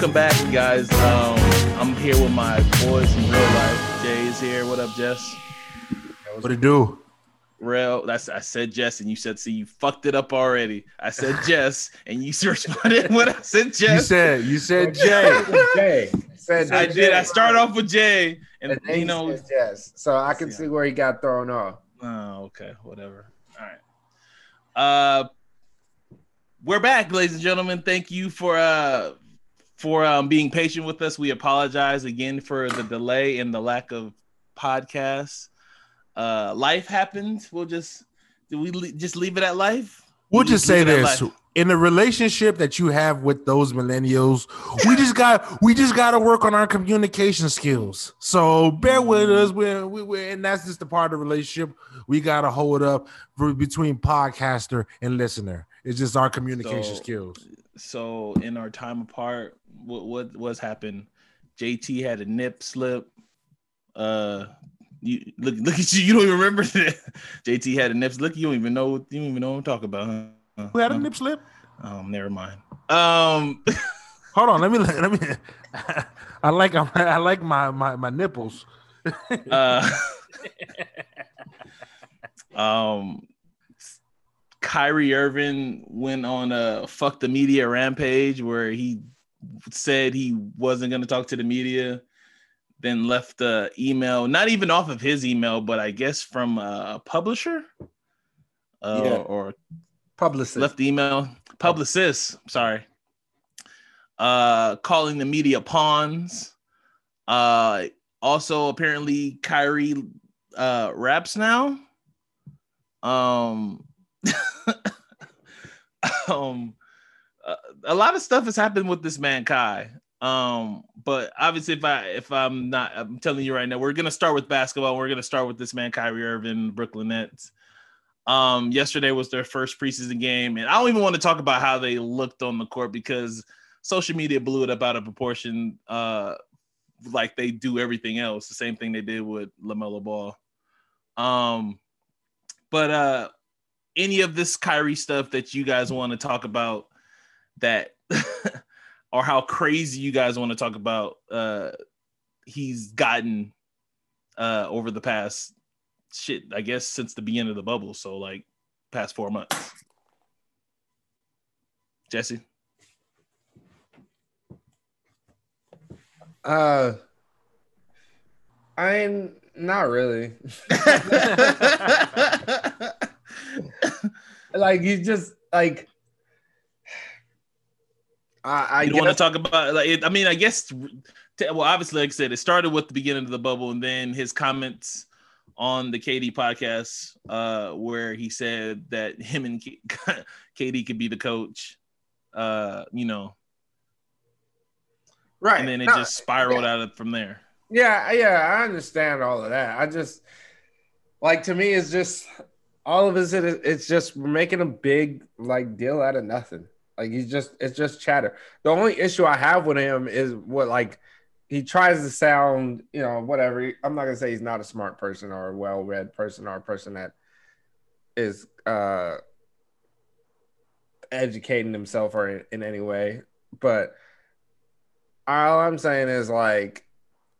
Welcome back, guys. Um, I'm here with my boys in real life. Jay is here. What up, Jess? What it do? Real. That's I said Jess, and you said, "See, you fucked it up already." I said Jess, and you responded when I said Jess. You said you said Jay. Jay. Said I Jay. did. I started off with Jay, and, And then you he know. said yes. So I can Yeah. see where he got thrown off. Oh, okay, whatever. All right. Uh we're back, ladies and gentlemen. Thank you for uh for um being patient with us. We apologize again for the delay and the lack of podcasts. Uh life happened. We'll just do we le- just leave it at life? We'll We just say this: in the relationship that you have with those millennials, we just got we just got to work on our communication skills. So bear with us. We we we and that's just the part of the relationship we got to hold up for, between podcaster and listener. It's just our communication So- skills. So in our time apart, what what what's happened? JT had a nip slip. Uh, you look look at you. You don't even remember that. JT had a nip. Look, you don't even know. You don't even know what I'm talking about. Huh? Who had a Uh, nip slip? Um, never mind. Um, Hold on, let me let me. I like I like my my my nipples. uh, um, Kyrie Irving went on a fuck the media rampage where he said he wasn't going to talk to the media, then left the email, not even off of his email, but I guess from a publisher? Uh, Yeah. or Publicist. left the email? Publicist sorry. Uh calling the media pawns. Uh also apparently Kyrie uh raps now. Um um a lot of stuff has happened with this man Kai um but obviously if I if I'm not I'm telling you right now we're gonna start with basketball we're gonna start with this man Kyrie Irving Brooklyn Nets um, yesterday was their first preseason game, and I don't even want to talk about how they looked on the court because social media blew it up out of proportion, uh, like they do everything else. The same thing they did with Lamelo Ball. Um, but uh, any of this Kyrie stuff that you guys want to talk about, that or how crazy you guys want to talk about, uh, he's gotten uh over the past shit, I guess since the beginning of the bubble. So like past four months. Jesse. Uh, I'm not really. like you just like. I, I you want to talk about like it, I mean, I guess t- well, obviously, like I said, it started with the beginning of the bubble and then his comments on the KD podcast, uh, where he said that him and K- KD could be the coach. Uh, you know, right, and then it No, just spiraled yeah. out of from there. Yeah, yeah, I understand all of that. I just like to me, it's just all of us. it- It's just we're making a big like deal out of nothing. Like he's just it's just chatter. The only issue I have with him is what like he tries to sound, you know, whatever. I'm not gonna say he's not a smart person or a well-read person or a person that is uh educating himself or in, in any way, but all I'm saying is like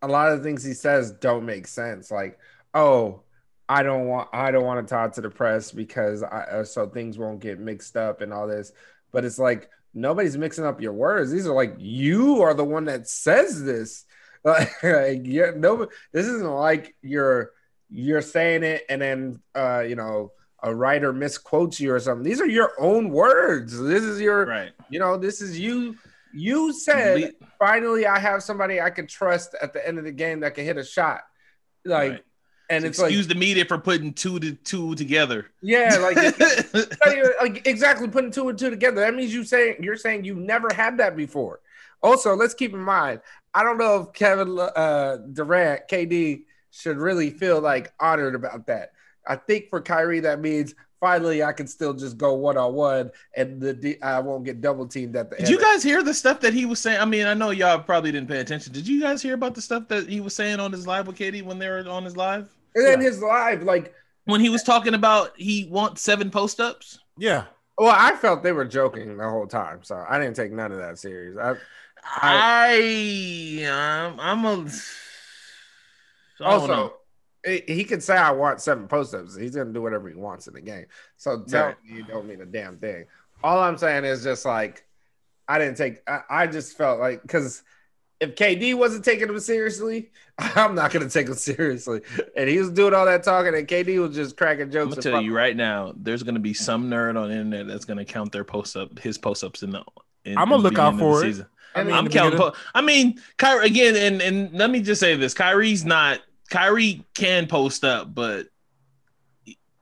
a lot of the things he says don't make sense. Like, oh, I don't want I don't want to talk to the press because I uh, so things won't get mixed up and all this. But it's like nobody's mixing up your words. These are like you are the one that says this. Like, yeah, no, this isn't like you're you're saying it and then uh, you know a writer misquotes you or something. These are your own words. This is your Right. you know this is you. You said Le- finally I have somebody I can trust at the end of the game that can hit a shot. Like, Right. And it's like, excuse the media for putting two to two together. yeah, like, even- like exactly putting two and two together. That means you saying you're saying you've never had that before. Also, let's keep in mind, I don't know if Kevin uh, Durant, KD, should really feel like honored about that. I think for Kyrie, that means finally I can still just go one on one, and the I won't get double teamed at the Did end. you guys hear the stuff that he was saying? I mean, I know y'all probably didn't pay attention. Did you guys hear about the stuff that he was saying on his live with KD when they were on his live? And then his live, like When he was talking about he wants seven post ups. Yeah. Well, I felt they were joking the whole time, so I didn't take none of that serious. I, I, um, I'm a. I don't also, he he could say I want seven post ups. He's gonna do whatever he wants in the game. So tell Right. me you don't mean a damn thing. All I'm saying is just like I didn't take. I, I just felt like because if KD wasn't taking him seriously, I'm not gonna take him seriously. And he was doing all that talking, and KD was just cracking jokes. I'm jokes. gonna tell you right now. There's gonna be some nerd on the internet that's gonna count their post up, his post ups in the. In, I'ma look out beginning of the for it. season. I mean, I'm counting. Po- I mean, Kyrie again, and and let me just say this: Kyrie's not. Kyrie can post up, but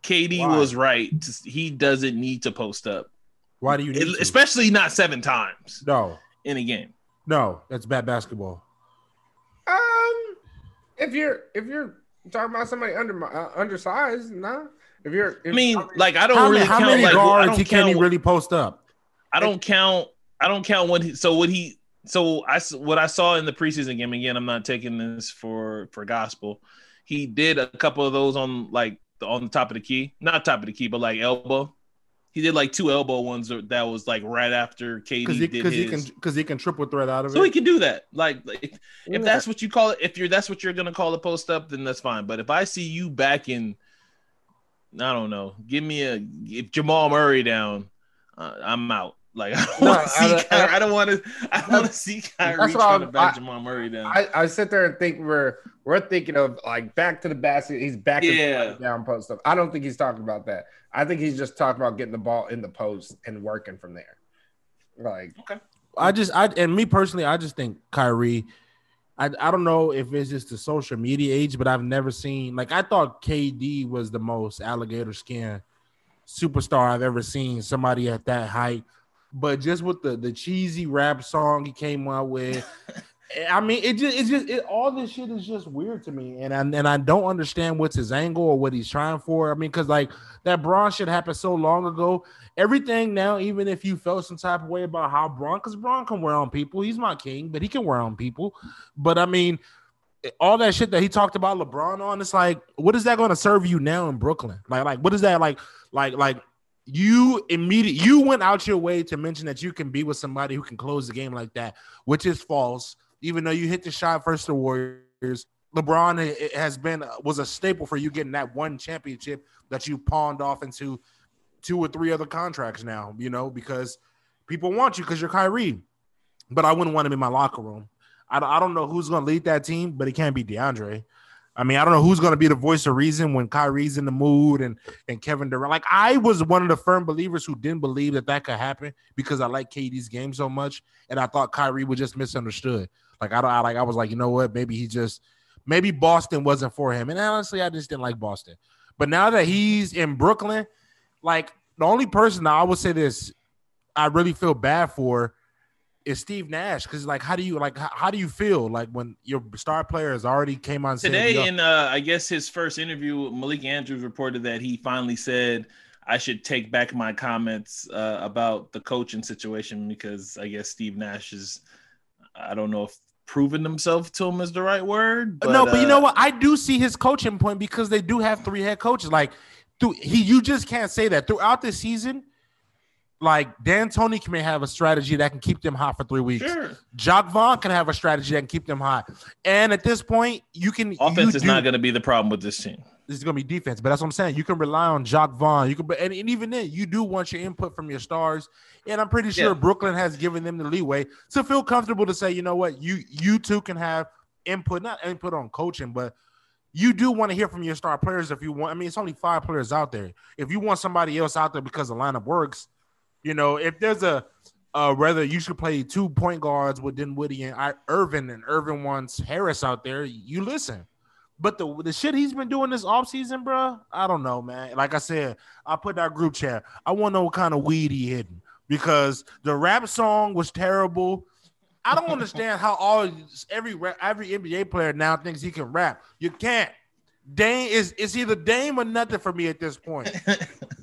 KD Why? was right. He doesn't need to post up, Why do you need It- to? especially not seven times No, in a game. No, that's bad basketball. Um, if you're if you're talking about somebody under uh, undersized, nah. If you're, if, I mean, like I don't How, really many, how count. many like, guards he can count he really post up? I don't count. I don't count what he. So what he. So I s- what I saw in the preseason game again. I'm not taking this for for gospel. He did a couple of those on like the, on the top of the key, not top of the key, but like elbow. He did like two elbow ones that that was like right after KD Because he, did cause he his. can because he can triple threat out of it. so he can do that. Like, like, if, Yeah. if that's what you call it, if you're that's what you're gonna call a post up, then that's fine. But if I see you back in, I don't know, give me a if Jamal Murray down, uh, I'm out. Like I don't No, want to see. I- Kyrie, I don't want to. I don't want to see Kyrie that's what trying to I'm- back I- Jamal Murray down. I, I sit there and think we're we're thinking of like back to the basket. He's back Yeah. down post up. I don't think he's talking about that. I think he's just talking about getting the ball in the post and working from there. Like okay. I just I and me personally, I just think Kyrie. I, I don't know if it's just the social media age, but I've never seen like I thought KD was the most alligator skin superstar I've ever seen. Somebody at that height, but just with the the cheesy rap song he came out with, I mean, it just it's just it, all this shit is just weird to me, and I, and I don't understand what's his angle or what he's trying for. I mean, because like that Bron shit happened so long ago. Everything now, even if you felt some type of way about how Bron, because Bron can wear on people, he's my king, but he can wear on people. But I mean, all that shit that he talked about LeBron on, it's like, what is that going to serve you now in Brooklyn? Like, like what is that like? Like, like you immediate you went out your way to mention that you can be with somebody who can close the game like that, which is false. Even though you hit the shot first, the Warriors, LeBron ha- has been uh, was a staple for you getting that one championship that you pawned off into two or three other contracts now. You know because people want you because you're Kyrie, but I wouldn't want him in my locker room. I don't, I don't know who's going to lead that team, but it can't be DeAndre. I mean, I don't know who's going to be the voice of reason when Kyrie's in the mood and and Kevin Durant. Like I was one of the firm believers who didn't believe that that could happen because I like KD's game so much, and I thought Kyrie was just misunderstood. Like I don't, I like I was like, you know what? Maybe he just, maybe Boston wasn't for him. And honestly, I just didn't like Boston. But now that he's in Brooklyn, like the only person I would say this, I really feel bad for is Steve Nash because like how do you like how, how do you feel like when your star player has already came on Today, "Yo, in uh, I guess his first interview, Malika Andrews reported that he finally said, "I should take back my comments uh, about the coaching situation because I guess Steve Nash is, I don't know if proven himself to him is the right word. no, but you know uh, what? I do see his coaching point because they do have three head coaches. Like, through, he, you just can't say that throughout the season. Like D'Antoni can may have a strategy that can keep them hot for three weeks. Sure, Jacque Vaughn can have a strategy that can keep them hot. And at this point, you can offense you is do- not going to be the problem with this team. this is gonna be defense, but that's what I'm saying. You can rely on Jacque Vaughn. You can, and, and even then, you do want your input from your stars. And I'm pretty sure Yeah. Brooklyn has given them the leeway to feel comfortable to say, you know what, you you two can have input, not input on coaching, but you do want to hear from your star players if you want. I mean, it's only five players out there. If you want somebody else out there because the lineup works, you know, if there's a uh, whether you should play two point guards with Dinwiddie and I, Irvin, and Irvin wants Harris out there, you listen. But the the shit he's been doing this offseason, bro, I don't know, man. Like I said, I put that group chat. I want to know what kind of weed he hidden because the rap song was terrible. I don't understand how all every every NBA player now thinks he can rap. You can't. Dame is it's either Dame or nothing for me at this point.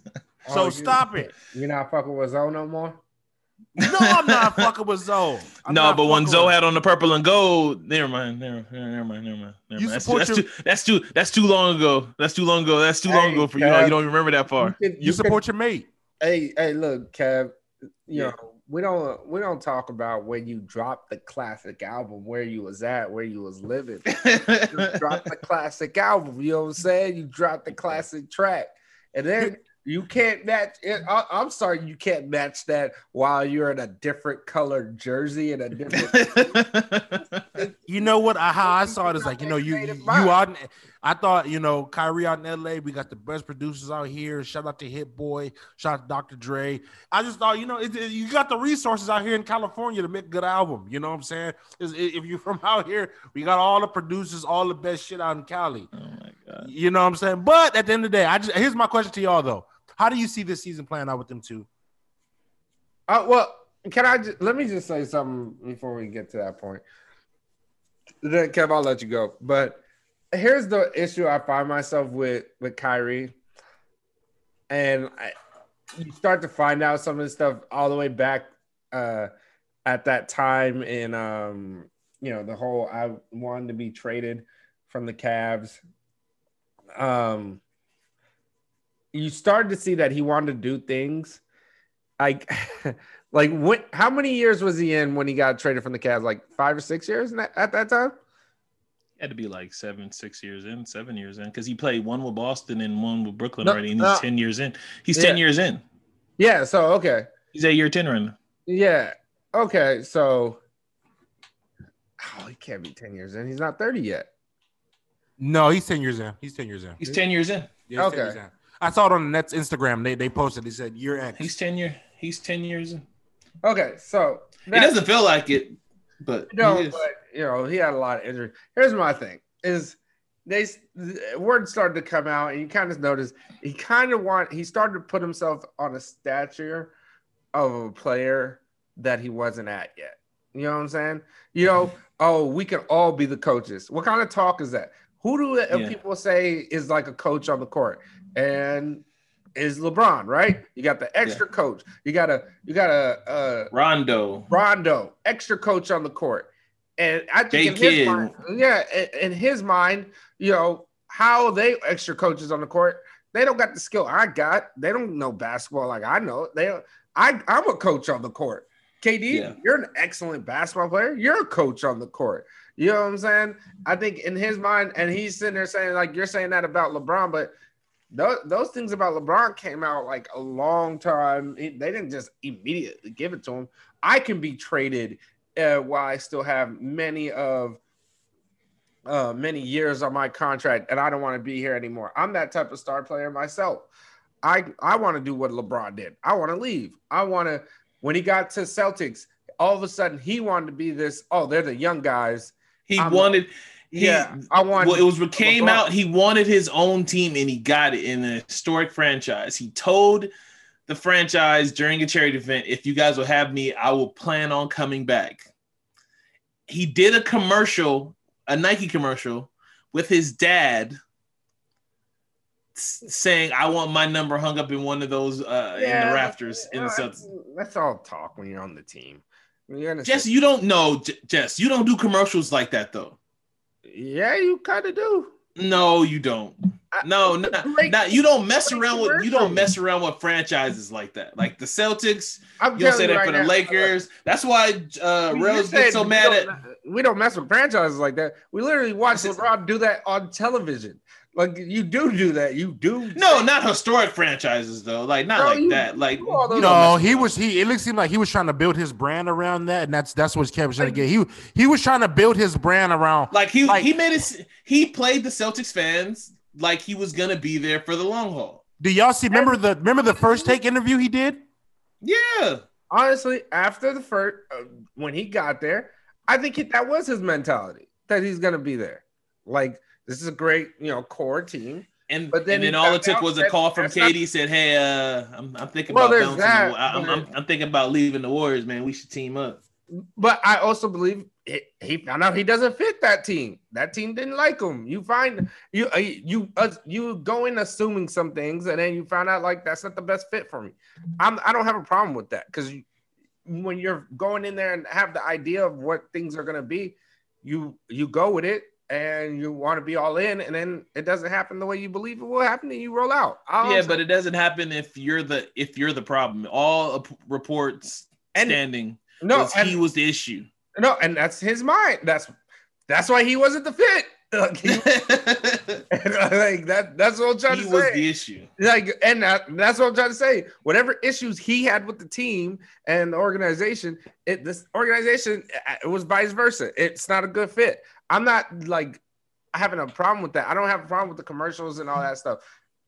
So Oh, you- stop it. You're not fucking with Zoe no more? No, I'm not fucking with Zoe. I'm no, but when fucking Zoe had on the purple and gold, never mind, never, never mind, never mind. Never You mind. That's, support that's, your- too, that's too that's too long ago. That's too long ago. That's too long ago for you. Kev, You don't remember that far. can- you can- support your mate. Hey, hey, look, Kev. You Yeah. know, we don't we don't talk about when you dropped the classic album, where you was at, where you was living. You dropped the classic album. You know what I'm saying? You dropped the classic track, and then you can't match it. I, I'm sorry, you can't match that while you're in a different colored jersey and a different. You know what? I, how I saw it is like you know you you, you out. In, I thought you know Kyrie out in L.A. We got the best producers out here. Shout out to Hit Boy. Shout out to Dr. Dre. I just thought you know it, it- you got the resources out here in California to make a good album. You know what I'm saying? Is- If you're from out here, we got all the producers, all the best shit out in Cali. oh my god. You know what I'm saying? But at the end of the day, I just here's my question to y'all though. How do you see this season playing out with them two? Uh, well, can I just, let me just say something before we get to that point. Then, Kev, I'll let you go. But here's the issue I find myself with with Kyrie, and I, you start to find out some of the stuff all the way back uh, at that time in um, you know the whole I wanted to be traded from the Cavs. Um, you started to see that he wanted to do things like like what how many years was he in when he got traded from the Cavs like five or six years at that time Had to be like seven, six years in, seven years in, because he played one with Boston and one with Brooklyn No, already, and he's no. ten years in. He's ten years in. yeah so okay He's at year ten right now. yeah okay so oh he can't be 10 years in he's not 30 yet No, he's 10 years in. He's 10 years in. He's ten years in. Yeah, he's 10 Okay. Years in. I saw it on the Nets Instagram. They they posted. They said year X. He's ten year. He's ten years in. okay so It doesn't feel like it, but No, but you know, he had a lot of injury. Here's my thing: is they the word started to come out, and you kind of notice he kind of want he started to put himself on a stature of a player that he wasn't at yet. You know what I'm saying? You know, oh, we can all be the coaches. What kind of talk is that? Who do uh, Yeah. people say is like a coach on the court? And is LeBron right? You got the extra coach. You got a you got a, uh Rondo. Rondo, extra coach on the court. And I think Jay in his mind, yeah, in, in his mind, you know, how they extra coaches on the court, they don't got the skill I got. They don't know basketball like I know. They I I'm a coach on the court. KD, Yeah. you're an excellent basketball player. You're a coach on the court. You know what I'm saying? I think in his mind, and he's sitting there saying, like, you're saying that about LeBron, but those, those things about LeBron came out like a long time. He- They didn't just immediately give it to him. I can be traded uh, while I still have many of uh, many years on my contract, and I don't want to be here anymore. I'm that type of star player myself. I I want to do what LeBron did. I want to leave. I want to. When he got to Celtics, all of a sudden he wanted to be this. Oh, they're the young guys. He I'm- wanted. He, yeah, I want. well, it was what came out. He wanted his own team, and he got it in a historic franchise. He told the franchise during a charity event, "If you guys will have me, I will plan on coming back." He did a commercial, a Nike commercial, with his dad, saying, "I want my number hung up in one of those uh, in the rafters in the Celtics." that's all talk when you're on the team. Jess, you don't know, Jess. You don't do commercials like that, though. Yeah, you kind of do. No, you don't. I- No, no, Great- no. You don't mess around with you don't mess around with franchises like that. Like the Celtics, I'm you don't say that right for the now, Lakers. That's why uh You Rails said get so mad at. We don't mess with franchises like that. We literally watch LeBron do that on television. Like you do do that. You do. No, not historic franchises though. Like not No, like you- that. Like you all those- you don't No, mess he with was he. It seemed like he was trying to build his brand around that, and that's that's what Kevin was trying to get. He he was trying to build his brand around. Like he Like- he made it. He played the Celtics fans like he was gonna be there for the long haul. Do y'all see? Remember the remember the first take interview he did? Yeah, honestly, after the first, uh, when he got there, I think it, that was his mentality that he's gonna be there. Like this is a great, you know, core team. and But then and then all it took was a call from that's not- KD. Said, "Hey, uh, I'm, I'm thinking Well, about that, the- I, am I'm, I'm thinking about leaving the Warriors, man. We should team up." But I also believe he, he found out he doesn't fit that team. That team didn't like him. You find you uh, you uh, you go in assuming some things, and then you find out like that's not the best fit for me. I'm I don't have a problem with that because when you're going in there and have the idea of what things are gonna be, you you go with it and you want to be all in, and then it doesn't happen the way you believe it will happen, and you roll out. All yeah, but it doesn't happen if you're the if you're the problem. All reports And- standing no, and, he was the issue. no, and that's his mind. That's that's why he wasn't the fit. Like, he- like that. That's what I'm trying he to say. He was the issue. like and that, that's what i'm trying to say whatever issues he had with the team and the organization it this organization uh, it was vice versa it's not a good fit i'm not like having a problem with that i don't have a problem with the commercials and all that stuff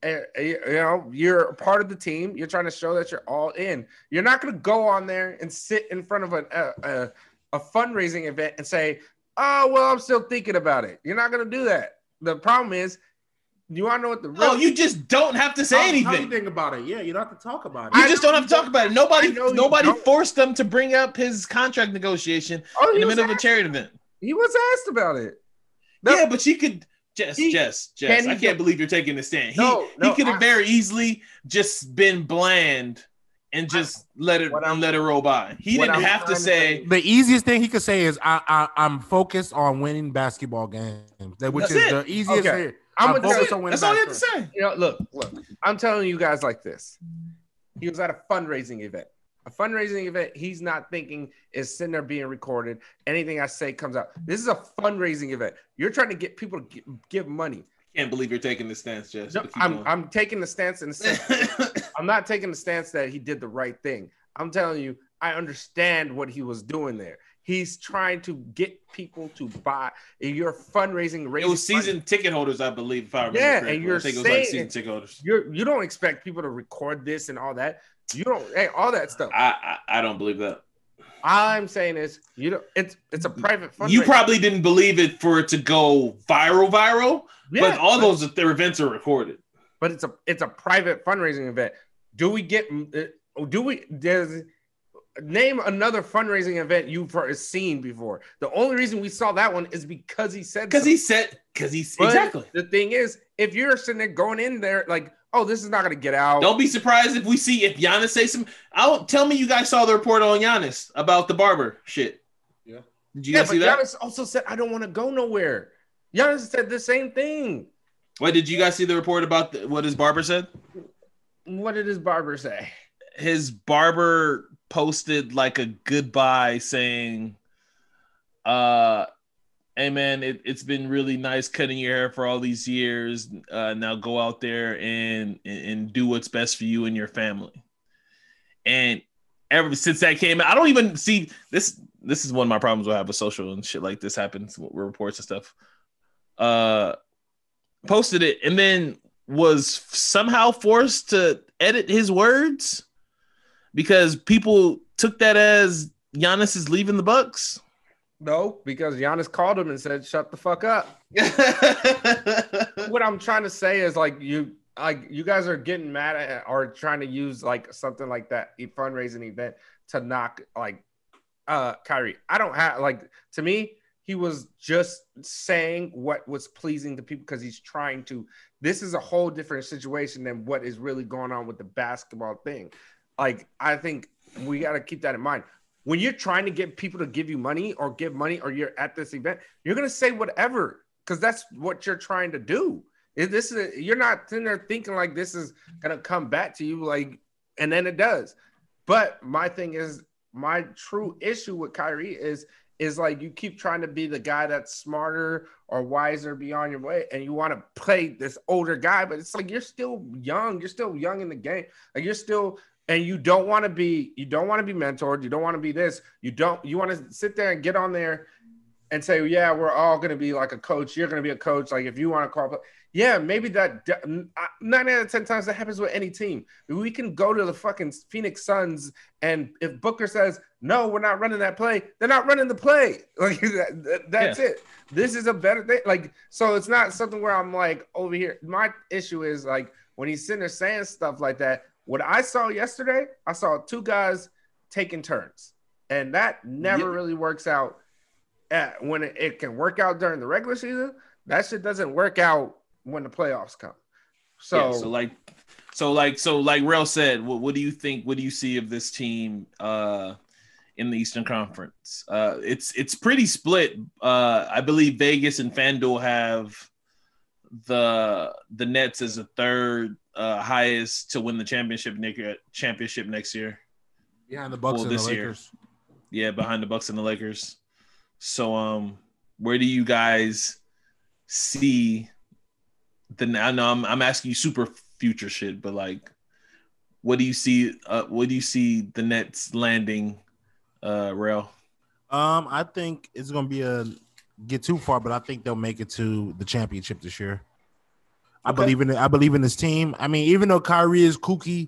And, uh, you you know you're part of the team you're trying to show that you're all in you're not going to go on there and sit in front of an, a, a, a fundraising event and say oh well i'm still thinking about it you're not going to do that the problem is you want to know what the real No, you just don't have to say you anything. think about it? Yeah, you don't have to talk about You it. I just don't have to talk about it. Nobody, you nobody forced them to bring up his contract negotiation Oh, in the middle of a charity event. He was asked about it. No. Yeah, but you could Jess, He- Jess, can Jess. he I can't believe you're taking the stand. He No, no, he could have very easily just been bland and just let it what I'm- and let it roll by. He didn't I'm have to trying to say. say- The easiest thing he could say is, I, I, "I'm focused on winning basketball games," which is it. the easiest. Okay. thing. I'm I'm gonna tell focused you, on winning That's all you have to say. you know, look, look. I'm telling you guys like this. He was at a fundraising event. A fundraising event. He's not thinking is sitting there being recorded. Anything I say comes out. This is a fundraising event. You're trying to get people to give money. Can't believe you're taking this stance, Jess. No, I'm going. I'm taking the stance the sense. I'm not taking the stance that he did the right thing. I'm telling you, I understand what he was doing there. He's trying to get people to buy. You're fundraising. it was money. season ticket holders, I believe. If I remember Yeah, correctly. and you're I think it was like saying- season ticket holders. You're you don't expect people to record this and all that. You don't. Hey, all that stuff. I, I I don't believe that. All I'm saying is you don't. It's it's a private fundraiser. You probably didn't believe it for it to go viral, viral. Yeah, but all those their events are recorded. But it's a it's a private fundraising event. Do we get? uh, Do we? There's name another fundraising event you've seen before. The only reason we saw that one is because he said Because he said, because he But exactly. The thing is, if you're sitting there going in there like, oh, this is not gonna get out. Don't be surprised if we see if Giannis say some. I don't tell me you guys saw the report on Giannis about the barber shit. Yeah. Did you yeah, guys but see that? Giannis also said, I don't want to go nowhere. Giannis said the same thing. What did you guys see the report about the, what his barber said? What did his barber say? His barber posted like a goodbye saying, uh, hey man, it, it's been really nice cutting your hair for all these years. Uh, now go out there and, and do what's best for you and your family. And ever since that came out, I don't even see this. This is one of my problems I have with social and shit like this happens with reports and stuff. Uh, posted it and then was somehow forced to edit his words because people took that as Giannis is leaving the Bucks. No, because Giannis called him and said, "Shut the fuck up." what I'm trying to say is like you like you guys are getting mad at or trying to use like something like that a fundraising event to knock like uh Kyrie. I don't have like to me he was just saying what was pleasing to people because he's trying to this is a whole different situation than what is really going on with the basketball thing. Like I think we got to keep that in mind. When you're trying to get people to give you money or give money or you're at this event, you're going to say whatever because that's what you're trying to do. If this is you're not sitting there thinking like this is gonna come back to you like, and then it does. But my thing is, my true issue with Kyrie is is like you keep trying to be the guy that's smarter or wiser beyond your way, and you want to play this older guy, but it's like you're still young, you're still young in the game, like you're still. And you don't want to be, you don't want to be mentored. You don't want to be this. You don't. You want to sit there and get on there and say, yeah, we're all going to be like a coach. You're going to be a coach. Like if you want to call, yeah, maybe that nine out of 10 times that happens with any team. We can go to the fucking Phoenix Suns. And if Booker says, no, we're not running that play, they're not running the play. Like that, that- that's Yeah. it. This is a better thing. Like, so it's not something where I'm like over here. My issue is like when he's sitting there saying stuff like that. What I saw yesterday, I saw two guys taking turns. And that never really works out at, when it, it can work out during the regular season, that shit doesn't work out when the playoffs come. So, Yeah, so like, so like, so like Rel said, what, what do you think? What do you see of this team? Uh, in the Eastern Conference. Uh, it's it's pretty split. Uh, I believe Vegas and FanDuel have the the Nets as a third uh, highest to win the championship next championship next year. Behind the Bucks well, and the Lakers. Year. Yeah, behind the Bucks and the Lakers. So um where do you guys see the I know I'm, I'm asking you super future shit, but like what do you see uh what do you see the Nets landing uh Rail? Um I think it's gonna be a get too far, but I think they'll make it to the championship this year. I believe in it. I believe in this team. I mean, even though Kyrie is kooky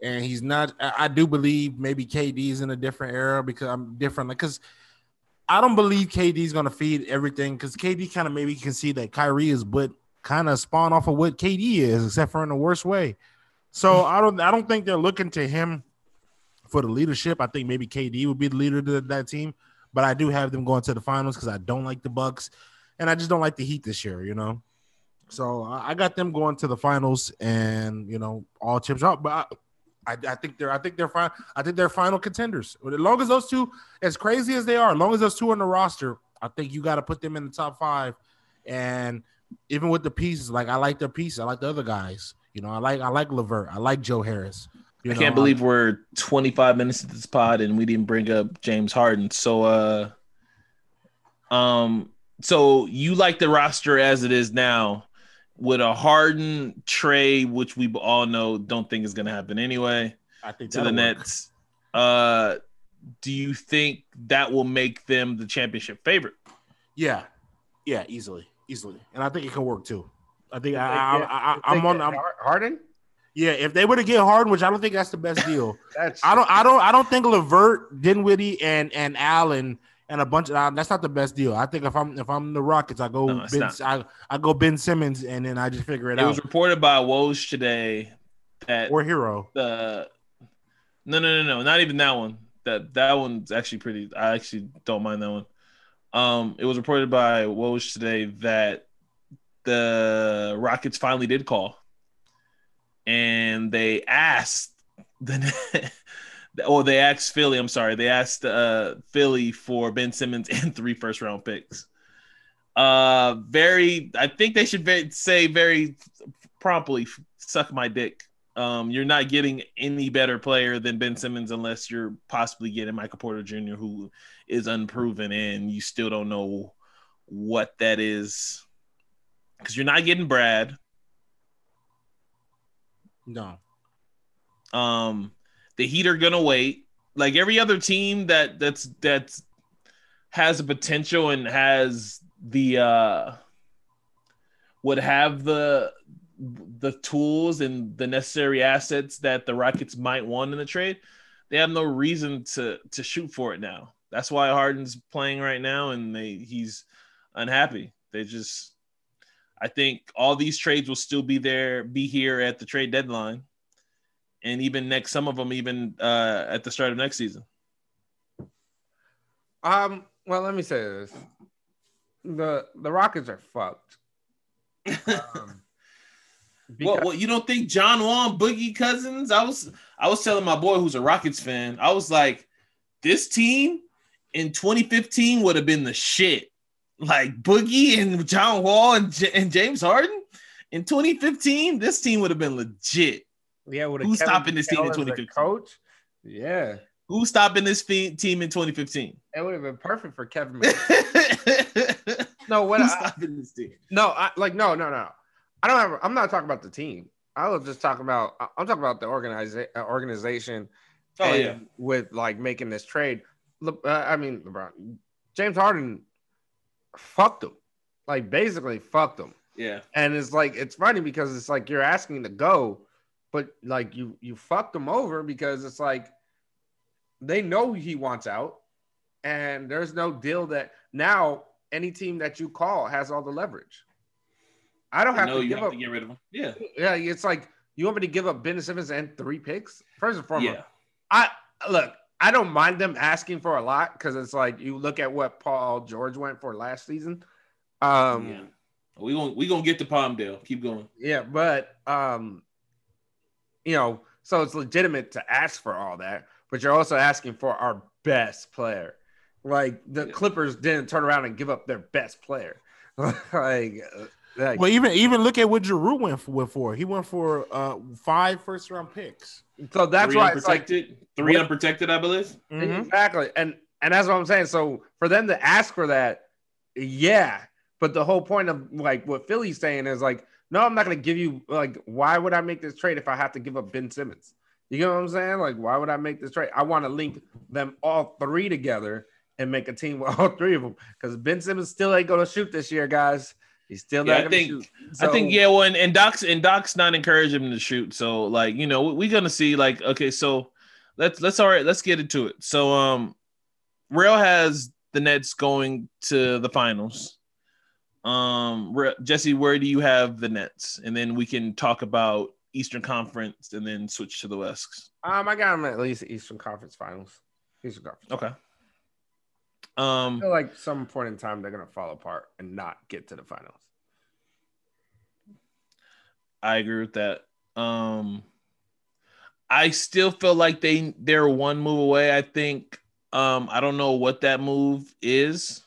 and he's not, I, I do believe maybe KD is in a different era because I'm different. Like, because I don't believe KD is going to feed everything because KD kind of maybe can see that Kyrie is but kind of spawn off of what KD is, except for in the worst way. So mm. I don't, I don't think they're looking to him for the leadership. I think maybe KD would be the leader of that team, but I do have them going to the finals because I don't like the Bucks, and I just don't like the Heat this year. You know. So I got them going to the finals, and you know, all chips out. But I, I, I think they're, I think they're fine. I think they're final contenders. As long as those two, as crazy as they are, as long as those two on the roster, I think you got to put them in the top five. And even with the pieces, like I like their pieces, I like the other guys. You know, I like, I like LeVert, I like Joe Harris. You I know, can't believe I, we're 25 minutes into this pod and we didn't bring up James Harden. So, uh, um, so you like the roster as it is now with a Harden trade, which we all know don't think is going to happen anyway. I think to the work. Nets. Uh, do you think that will make them the championship favorite? Yeah, yeah, easily, easily, and I think it can work too. I think I, I, I, am on I'm, Harden. Yeah, if they were to get Harden, which I don't think that's the best deal. that's I don't I don't I don't think LeVert, Dinwiddie, and and Allen and a bunch of uh, that's not the best deal. I think if I'm if I'm the Rockets, I go no, Ben, I, I go Ben Simmons and then I just figure it, it out. It was reported by Woj today that or Herro. The no no no no not even that one. That that one's actually pretty. I actually don't mind that one. Um, it was reported by Woj today that the Rockets finally did call, and they asked the or they asked Philly. I'm sorry, they asked uh, Philly for Ben Simmons and three first round picks. Uh, very. I think they should very, say very promptly, "Suck my dick." Um, you're not getting any better player than Ben Simmons unless you're possibly getting Michael Porter Jr., who is unproven, and you still don't know what that is because you're not getting Brad. No. Um, the Heat are gonna wait. Like every other team that that's that's has a potential and has the uh would have the the tools and the necessary assets that the Rockets might want in the trade, they have no reason to to shoot for it now. That's why Harden's playing right now and they he's unhappy. They just I think all these trades will still be there, be here at the trade deadline and even next some of them even uh, at the start of next season. Um. Well, let me say this: the the Rockets are fucked. Um, because- well, well, you don't think John Wall, Boogie Cousins? I was I was telling my boy who's a Rockets fan. I was like, this team in 2015 would have been the shit. Like Boogie and John Wall and, J- and James Harden in 2015, this team would have been legit. Yeah, with who's stopping this team in 2015? Coach, yeah. Who's stopping this fe- team in 2015? It would have been perfect for Kevin. no, what? Who's I, stopping this team? No, I, like no, no, no. I don't have. I'm not talking about the team. I was just talking about. I'm talking about the organiza- uh, organization. Oh yeah, with like making this trade. Uh, I mean, LeBron, James Harden, fucked him. Like basically fucked him. Yeah. And it's like it's funny because it's like you're asking to go but like you you fucked them over because it's like they know he wants out and there's no deal that now any team that you call has all the leverage. I don't have to you give have up. To get rid of them. Yeah. Yeah. It's like you want me to give up Ben Simmons and three picks? First and foremost, yeah. I look, I don't mind them asking for a lot because it's like you look at what Paul George went for last season. Um yeah. we gonna we gonna get to Palmdale. Keep going. Yeah, but um you know, so it's legitimate to ask for all that. but you're also asking for our best player. Like the Clippers didn't turn around and give up their best player. like, uh, like Well, even even look at what Jrue went for, went for. He went for uh five first round picks. so that's three why it's like unprotected, three What- unprotected, I believe. Mhm. Exactly. And and that's what I'm saying. So for them to ask for that, yeah. But the whole point of like what Philly's saying is like, no, I'm not gonna give you like why would I make this trade if I have to give up Ben Simmons? You know what I'm saying? Like, why would I make this trade? I want to link them all three together and make a team with all three of them. Because Ben Simmons still ain't gonna shoot this year, guys. He's still Yeah, not I gonna think- shoot. I think yeah, well, and, and Doc's and Doc's not encouraging him to shoot. So like you know we're gonna see like okay, so let's let's all right, let's get into it. So um, Rail has the Nets going to the finals. Um, Jesse, where do you have the Nets? And then we can talk about Eastern Conference and then switch to the West. Um, I got them at least Eastern Conference Finals. Eastern Conference. Okay. I Um, feel like some point in time they're gonna fall apart and not get to the finals. I agree with that. Um, I still feel like they they're one move away. I think. Um, I don't know what that move is.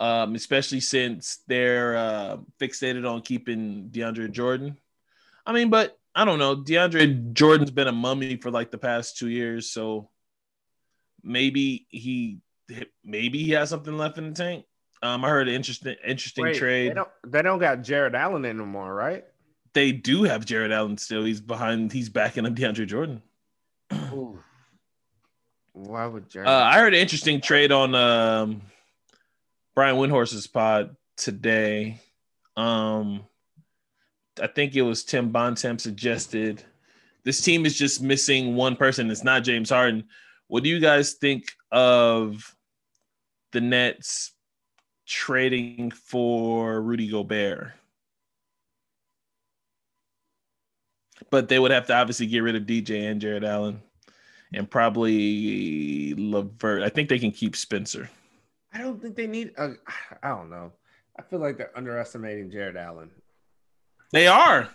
Um, especially since they're uh, fixated on keeping DeAndre Jordan. I mean, but I don't know. DeAndre Jordan's been a mummy for like the past two years, so maybe he maybe he has something left in the tank. Um, I heard an interesting interesting Wait, trade. They don't, they don't got Jarrett Allen anymore, right? they do have Jarrett Allen still. He's behind. He's backing up DeAndre Jordan. Why would Jarrett? Uh, I heard an interesting trade on um, Brian Windhorst's pod today. Um, I think it was Tim Bontemps suggested this team is just missing one person. It's not James Harden. What do you guys think of the Nets trading for Rudy Gobert? But they would have to obviously get rid of DJ and Jarrett Allen and probably Levert. I think they can keep Spencer. I don't think they need. Uh, I don't know. I feel like they're underestimating Jarrett Allen. They are.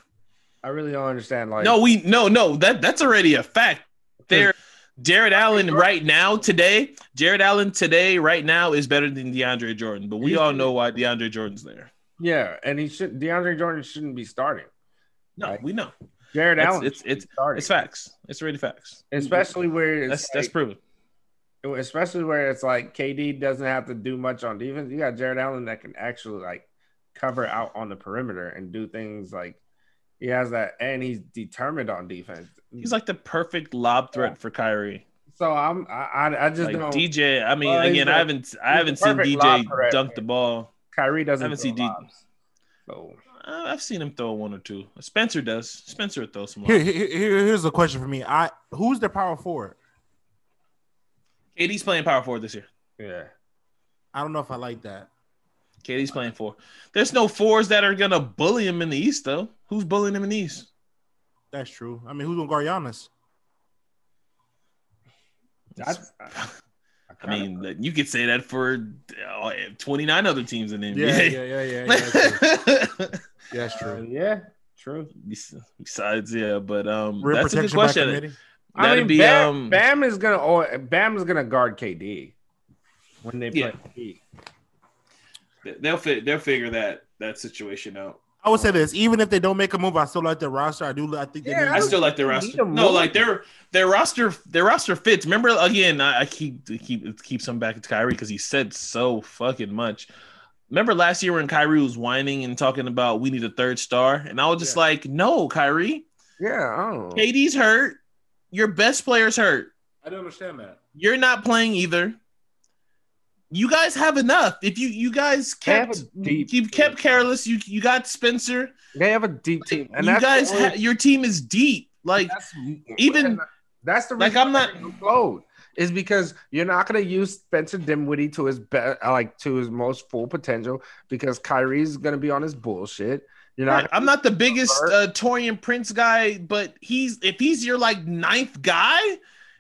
I really don't understand. Like, No, we no no that that's already a fact. Hmm. They're Jarrett Allen right now today. Jarrett Allen today right now is better than DeAndre Jordan, but we all know why DeAndre Jordan's there. yeah, and he should. DeAndre Jordan shouldn't be starting. No, Right. we know. Jarrett It's- Allen, it's- it's- It's facts. It's already facts. especially where it's That's that's proven. Especially where it's like KD doesn't have to do much on defense. You got Jarrett Allen that can actually like cover out on the perimeter and do things like he has that, and he's determined on defense. He's like the perfect lob threat for Kyrie. so I'm I I, I just Like don't. DJ. I mean, Well, again, the- I haven't I haven't seen DJ dunk the ball. Kyrie doesn't I haven't seen D- lobs. So I've seen him throw one or two. Spencer does. Spencer would throw some. Here, here, here- here's a question for me. I who's the power forward? KD's playing power forward this year. yeah. I don't know if I like that. KD's playing four. There's no fours that are gonna bully him in the East, though. Who's bullying him in the East? That's true. I mean, who's gonna guard Giannis? That's, I mean, you could say that for uh, 29 other teams in the Yeah, NBA. yeah, yeah, yeah. yeah, that's true. Yeah, that's uh, true. yeah, true. Besides, yeah, but um, Rim that's a good protection by question. Committee. I That'd mean, be Bam, um, Bam is gonna oh, Bam is gonna guard KD when they play. Yeah. Heat. they'll fit. They'll figure that that situation out. I would say this: even if they don't make a move, I still like their roster. I do. I think they Yeah, need- I still like their roster. No, like their their roster their roster fits. Remember again, I, I keep keep it keeps him back to Kyrie because he said so fucking much. Remember last year when Kyrie was whining and talking about we need a third star, and I was just Yeah. like, no, Kyrie, Yeah, I don't know. KD's hurt. Your best player's hurt. I don't understand that. You're not playing either. You guys have enough. If you you guys kept a deep you kept careless, you you got Spencer. They have a deep team, and you that's guys, only- ha- your team is deep. Like that's, even- that's the like, I'm why not- they implode is because you're not going to use Spencer Dinwiddie to his best, like to his most full potential because Kyrie's going to be on his bullshit. You're not. Right. I'm not the biggest uh, Taurean Prince guy, but he's if he's your like ninth guy,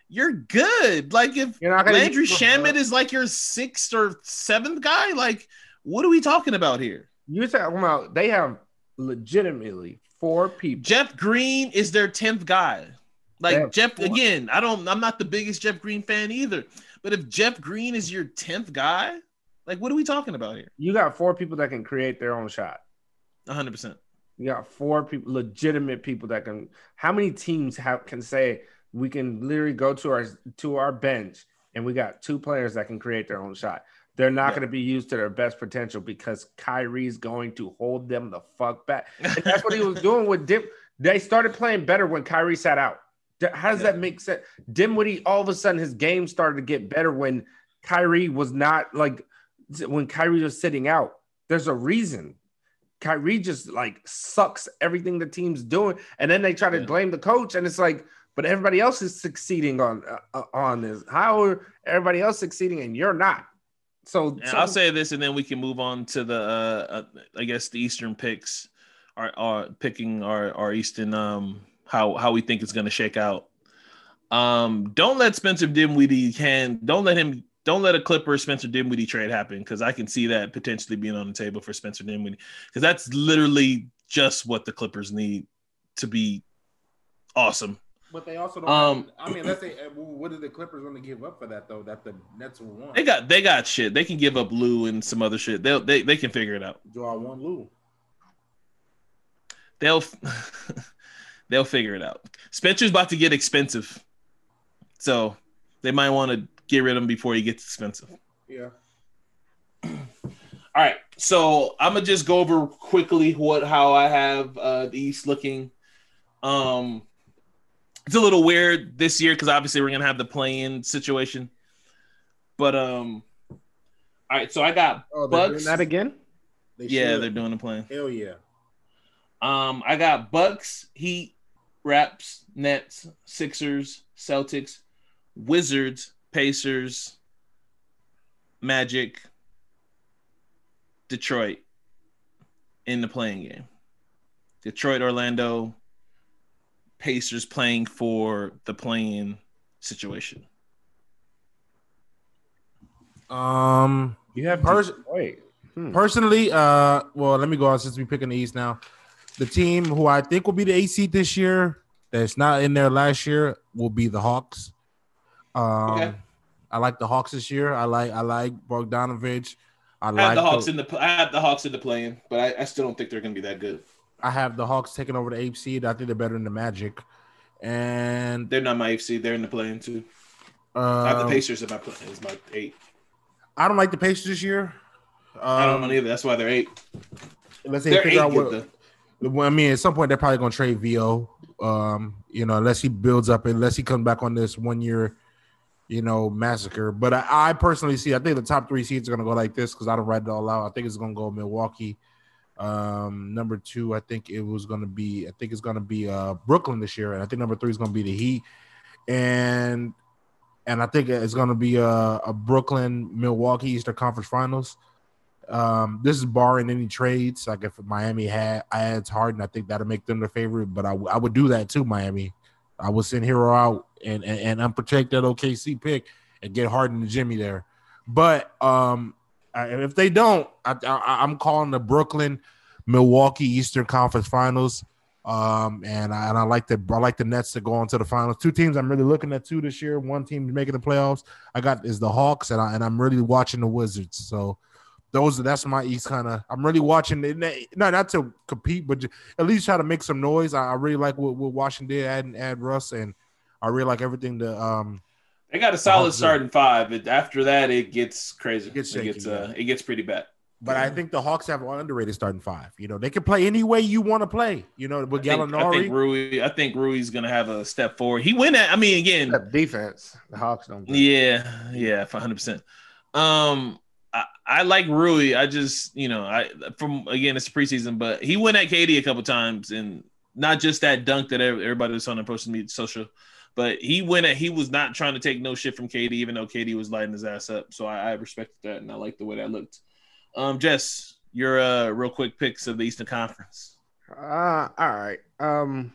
you're good. Like if You're not going Landry Shamet is like your sixth or seventh guy, like what are we talking about here? You're talking about they have legitimately four people. Jeff Green is their tenth guy. Like Jeff four. again, I don't I'm not the biggest Jeff Green fan either. But if Jeff Green is your 10th guy, like what are we talking about here? You got four people that can create their own shot. 100%. You got four people, legitimate people that can. How many teams have can say we can literally go to our to our bench and we got two players that can create their own shot? They're not Yeah. going to be used to their best potential because Kyrie's going to hold them the fuck back. And that's what he was doing with Dim. They started playing better when Kyrie sat out. How does Yeah. that make sense? Dinwiddie, all of a sudden, his game started to get better when Kyrie was not like when Kyrie was sitting out. There's a reason. Kyrie just like sucks everything the team's doing, and then they try to Yeah. blame the coach, and it's like, but everybody else is succeeding on uh, uh, on this. How are everybody else succeeding and you're not? So, so- I'll say this, and then we can move on to the, uh, uh I guess, the Eastern picks, are are picking our our Eastern um how how we think it's going to shake out. Um, don't let Spencer Dinwiddie can don't let him don't let a Clipper Spencer Dinwiddie trade happen because I can see that potentially being on the table for Spencer Dinwiddie because that's literally just what the Clippers need to be awesome. But they also don't. Um, I mean, let's say, uh, what do the Clippers want to give up for that though? That the Nets will want. They got they got shit. They can give up Lou and some other shit. They'll they, they can figure it out. Do I want Lou? they'll they'll figure it out. Spencer's about to get expensive, so they might want to get rid of him before he gets expensive. Yeah. All right, so I'm gonna just go over quickly what how I have uh, the East looking. Um, it's a little weird this year because obviously we're gonna have the play-in situation, but um, all right. So I got Oh, Bucks. doing that again. They yeah, should. they're doing the play. Hell yeah. Um, I got Bucks, Heat, Raps, Nets, Sixers, Celtics, Wizards, Pacers, Magic, Detroit in the play-in game. Detroit, Orlando, Pacers playing for the play-in situation. Um. You have Pers- wait. Hmm. Personally, uh, well, let me go on since we picking the East now. The team who I think will be the eight seed this year, that's not in there last year, will be the Hawks. Um, Okay. I like the Hawks this year. I like I like Bogdanovich. I I have like the Hawks in the I have the Hawks in the play-in, but I, I still don't think they're gonna be that good. I have the Hawks taking over the eighth seed. I think they're better than the Magic. And They're not my AFC, they're in the play-in too. I have the Pacers in my play is my eight. I don't like the Pacers this year. Um, I don't know either. That's why they're eight. Let's say They're figure eight out what. Well, I mean, at some point they're probably gonna trade Vo. Um, you know, unless he builds up, unless he comes back on this one year, you know, massacre. But I, I personally see, I think the top three seeds are gonna go like this because I don't write it all out. I think it's gonna go Milwaukee. Um, number two, I think it was gonna be, I think it's gonna be uh Brooklyn this year, and I think number three is gonna be the Heat, and and I think it's gonna be a, a Brooklyn Milwaukee Eastern Conference Finals. Um, this is barring any trades. Like if Miami had adds Harden, I think that'll make them the favorite. But I would do that too, Miami. I would send Herro out and and, and unprotect that OKC pick and get Harden and Jimmy there. But um, I, if they don't, I, I, I'm calling the Brooklyn Milwaukee Eastern Conference Finals. Um, and I, and I like the I like the Nets to go on to the finals. Two teams I'm really looking at two this year. One team making the playoffs. I got is the Hawks, and I and I'm really watching the Wizards. So those that's my East kind of. I'm really watching it. Not not to compete, but ju- at least try to make some noise. I, I really like what, what Washington did, add add Russ, and I really like everything that um They got a solid starting five, but after that, it gets crazy. It gets it gets uh, it gets pretty bad. But I think the Hawks have an underrated starting five. You know, they can play any way you want to play. You know, with I think, I think Rui. I think Rui's gonna have a step forward. He went at. I mean, again, That defense. The Hawks don't. play. yeah, yeah, for hundred percent. Um, I, I like Rui. I just, you know, I from again, it's preseason, but he went at KD a couple times, and not just that dunk that everybody was on the social media, social, but he went at. He was not trying to take no shit from KD, even though KD was lighting his ass up. So I, I respected that, and I liked the way that looked. Um, Jess, your uh, real quick picks of the Eastern Conference. Uh, all right. Um,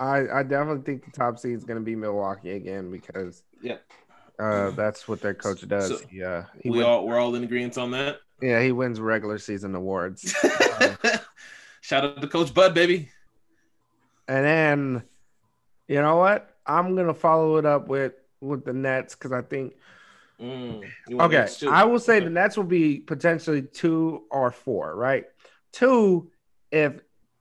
I I definitely think the top seed is going to be Milwaukee again because Yeah. Uh, that's what their coach does. So, he, uh, he we all we're all in agreement on that. yeah he wins regular season awards. Shout out to Coach Bud, baby. and then You know what? I'm gonna follow it up with with the Nets because I think Mm, okay. I will say Okay. the Nets will be potentially two or four, right? Two, if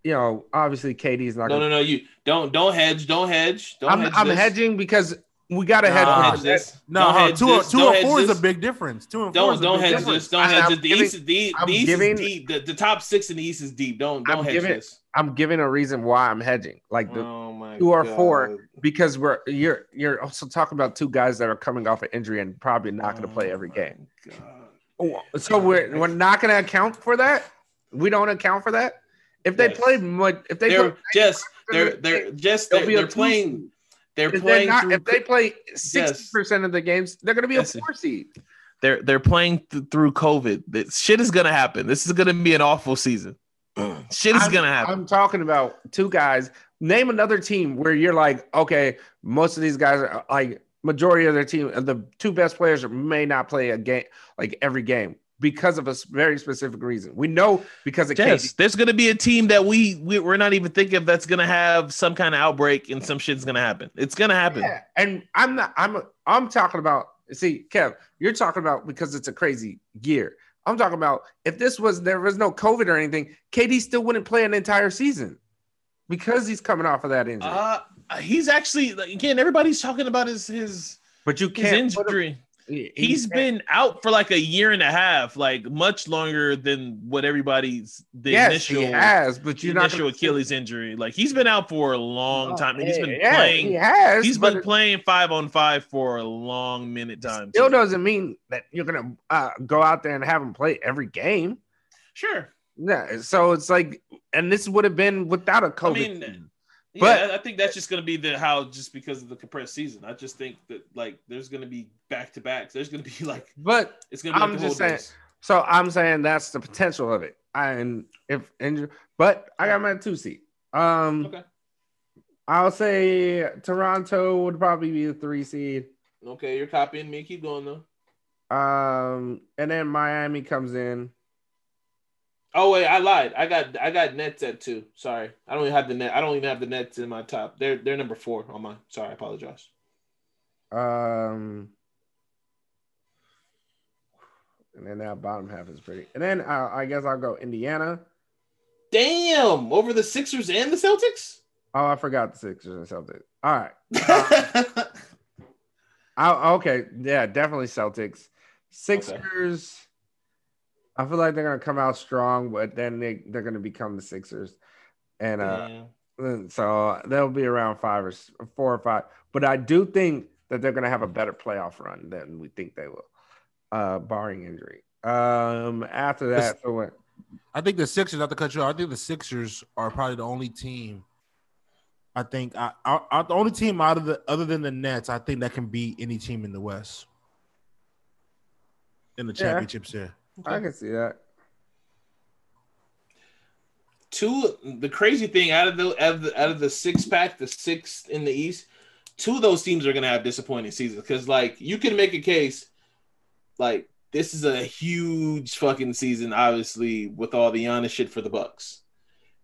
you know, obviously KD's not No, gonna no, no. You don't don't hedge. Don't hedge. Don't I'm, hedge. I'm hedging because we gotta Nah. hedge. Don't for hedge the this. No, huh, hedge two, this. two Don't and hedge four is this. a big difference. Two and four is Don't a don't big hedge difference. this. Don't I- hedge I'm. The giving- East, the, I'm the East giving- is deep. The, the top six in the East is deep. Don't don't I'm hedge giving- this. I'm giving a reason why I'm hedging. Like the, Oh my two or four. Because we're you're you're also talking about two guys that are coming off an injury and probably not going to oh play every Oh game. God. Oh, so we're we're not going to account for that. We don't account for that. If they Yes. played, if they They're play, just they're they're just they'll they're, be a they're two playing seed. They're if, they're playing not, through if they play sixty percent of the games, they're going to be a four seed. they're they're playing th- through COVID. That shit is gonna happen. This is gonna be an awful season. shit is I'm- gonna happen. I'm talking about two guys. Name another team where you're like, okay, most of these guys are like majority of their team, the two best players may not play a game like every game because of a very specific reason. We know because of Yes, KD. there's gonna be a team that we, we we're not even thinking of that's gonna have some kind of outbreak and some shit's gonna happen. It's gonna happen. Yeah, and I'm not. I'm. I'm talking about. See, Kev, you're talking about because it's a crazy year. I'm talking about if this was there was no COVID or anything, KD still wouldn't play an entire season because he's coming off of that injury. Uh, he's actually again. Everybody's talking about his his but you can't. put him- injury. he- He's he- been out for like a year and a half, like much longer than what everybody's the yes, initial he has, but you're not initial gonna- Achilles injury. Like he's been out for a long Oh, time, and he's been yeah, playing. He has. He's been playing five on five for a long minute time. Still too. doesn't mean that you're gonna uh, go out there and have him play every game. Sure. Yeah, so it's like, and this would have been without a COVID. mean, season. Yeah, But- I think that's just going to be the how just because of the compressed season. I just think that like there's going to be back to backs. There's going to be like but it's going to be I'm like just the whole saying- days. So I'm saying that's the potential of it. I, and if injured, but I got my two seat. Um, Okay. I'll say Toronto would probably be the three seed. Okay, you're copying me. Keep going though. Um, and then Miami comes in. Oh wait, I lied. I got I got Nets at two. Sorry, I don't even have the net. I don't even have the Nets in my top. They're they're number four on my. Sorry, I apologize. Um, and then that bottom half is pretty. And then uh, I guess I'll go Indiana. Damn, over the Sixers and the Celtics. Oh, I forgot the Sixers and Celtics. All right. I, okay. Yeah, definitely Celtics. Sixers. I feel like they're gonna come out strong, but then they they're gonna become the Sixers, and uh, Damn. so they'll be around five or four or five. But I do think that they're gonna have a better playoff run than we think they will, uh, barring injury. Um, after that, so what? I think the Sixers, not to cut you off, I think the Sixers are probably the only team. I think I, I, I- the only team out of the other than the Nets, I think that can beat any team in the West in the Yeah. championships. Yeah, I can see that. two the crazy thing out of the out of the, out of the six pack, the six in the East, two of those teams are gonna have disappointing seasons because like you can make a case, like this is a huge fucking season, obviously with all the Giannis shit for the Bucks.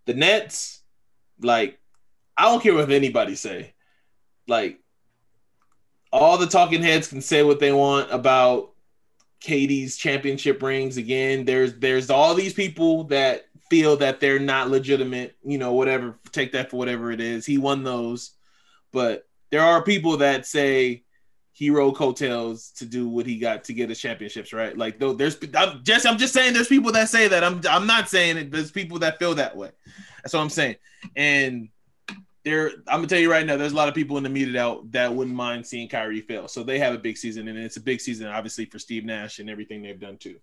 The Nets, like I don't care what anybody say, like all the talking heads can say what they want about KD's championship rings again. There's there's all these people that feel that they're not legitimate, you know, whatever, take that for whatever it is. He won those. But there are people that say he rode coattails to do what he got to get his championships, right? Like though there's I'm just I'm just saying there's people that say that. I'm I'm not saying it, there's people that feel that way. That's what I'm saying. And there, I'm gonna tell you right now, there's a lot of people in the media out that wouldn't mind seeing Kyrie fail. So they have a big season, and it's a big season, obviously, for Steve Nash and everything they've done too.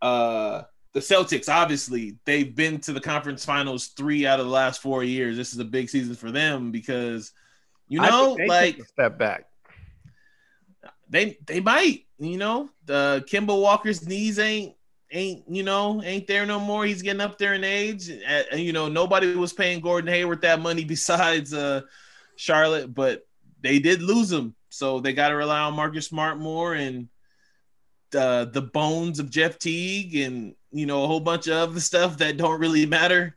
Uh, the Celtics, obviously, they've been to the conference finals three out of the last four years. This is a big season for them because, you know, like step back. they they might, you know, the Kemba Walker's knees ain't ain't you know ain't there no more. He's getting up there in age, and, you know nobody was paying Gordon Hayward that money besides uh Charlotte, but they did lose him, so they got to rely on Marcus Smart more and the the bones of Jeff Teague and you know a whole bunch of other stuff that don't really matter.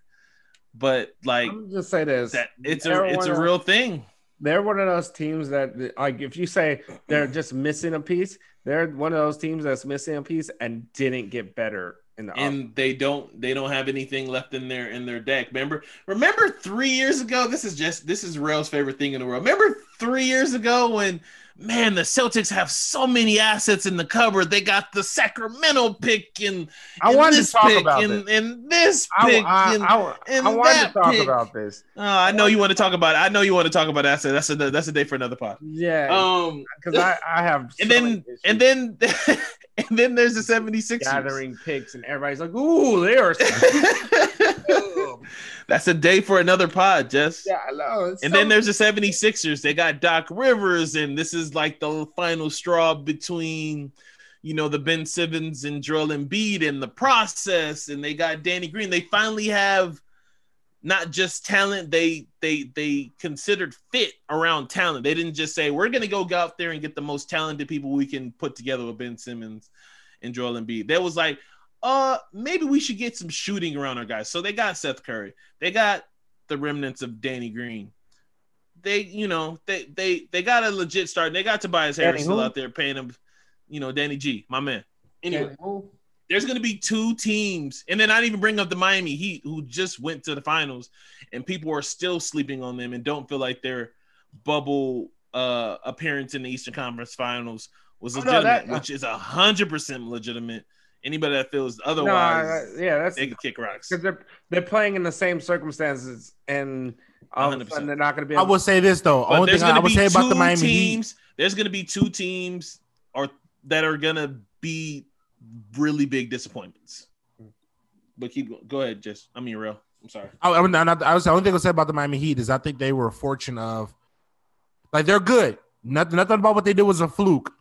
But like just say this. that, it's a it's a real thing. They're one of those teams that like if you say they're just missing a piece, they're one of those teams that's missing a piece and didn't get better in the and they don't they don't have anything left in their in their deck. Remember, remember three years ago. This is just this is Rail's favorite thing in the world. Remember three years ago when man, the Celtics have so many assets in the cupboard. They got the Sacramento pick and, I and wanted to talk pick about and, this. and this I, pick I, and, I, and I wanted to talk pick. about this. Oh, I know you want to talk about. I know you want to talk about assets. That's a that's a day for another pod. Yeah, Um, because I, I have so and then many and then and then there's the 76ers. gathering picks and everybody's like, "Ooh, they are." That's a day for another pod, Jess. yeah, I know. It's And so- then there's the 76ers. They got Doc Rivers, and this is like the final straw between, you know, the Ben Simmons and Joel Embiid in the process. And they got Danny Green. They finally have not just talent, they they they considered fit around talent. They didn't just say, we're gonna go out there and get the most talented people we can put together with Ben Simmons and Joel Embiid. That was like, uh, maybe we should get some shooting around our guys. So they got Seth Curry. They got the remnants of Danny Green. They, you know, they they they got a legit start. They got Tobias Harris still out there paying him, you know, Danny G, my man. Anyway, there's going to be two teams, and then I didn't even bring up the Miami Heat, who just went to the finals, and people are still sleeping on them and don't feel like their bubble uh, appearance in the Eastern Conference Finals was Oh, no, legitimate, that- which is a hundred percent legitimate. Anybody that feels no, otherwise, I- yeah, that's they could kick rocks. because they're they're playing in the same circumstances, and all of a sudden they're not going to be. I will say this though. But Only there's thing I going to would be say about two the Miami Heat. teams. There's going to be two teams, or that are going to be really big disappointments. But keep go- go ahead, just I mean, real. I'm sorry. I, I, I was the only thing I say about the Miami Heat is I think they were a fortune of like they're good. Nothing, nothing about what they did was a fluke,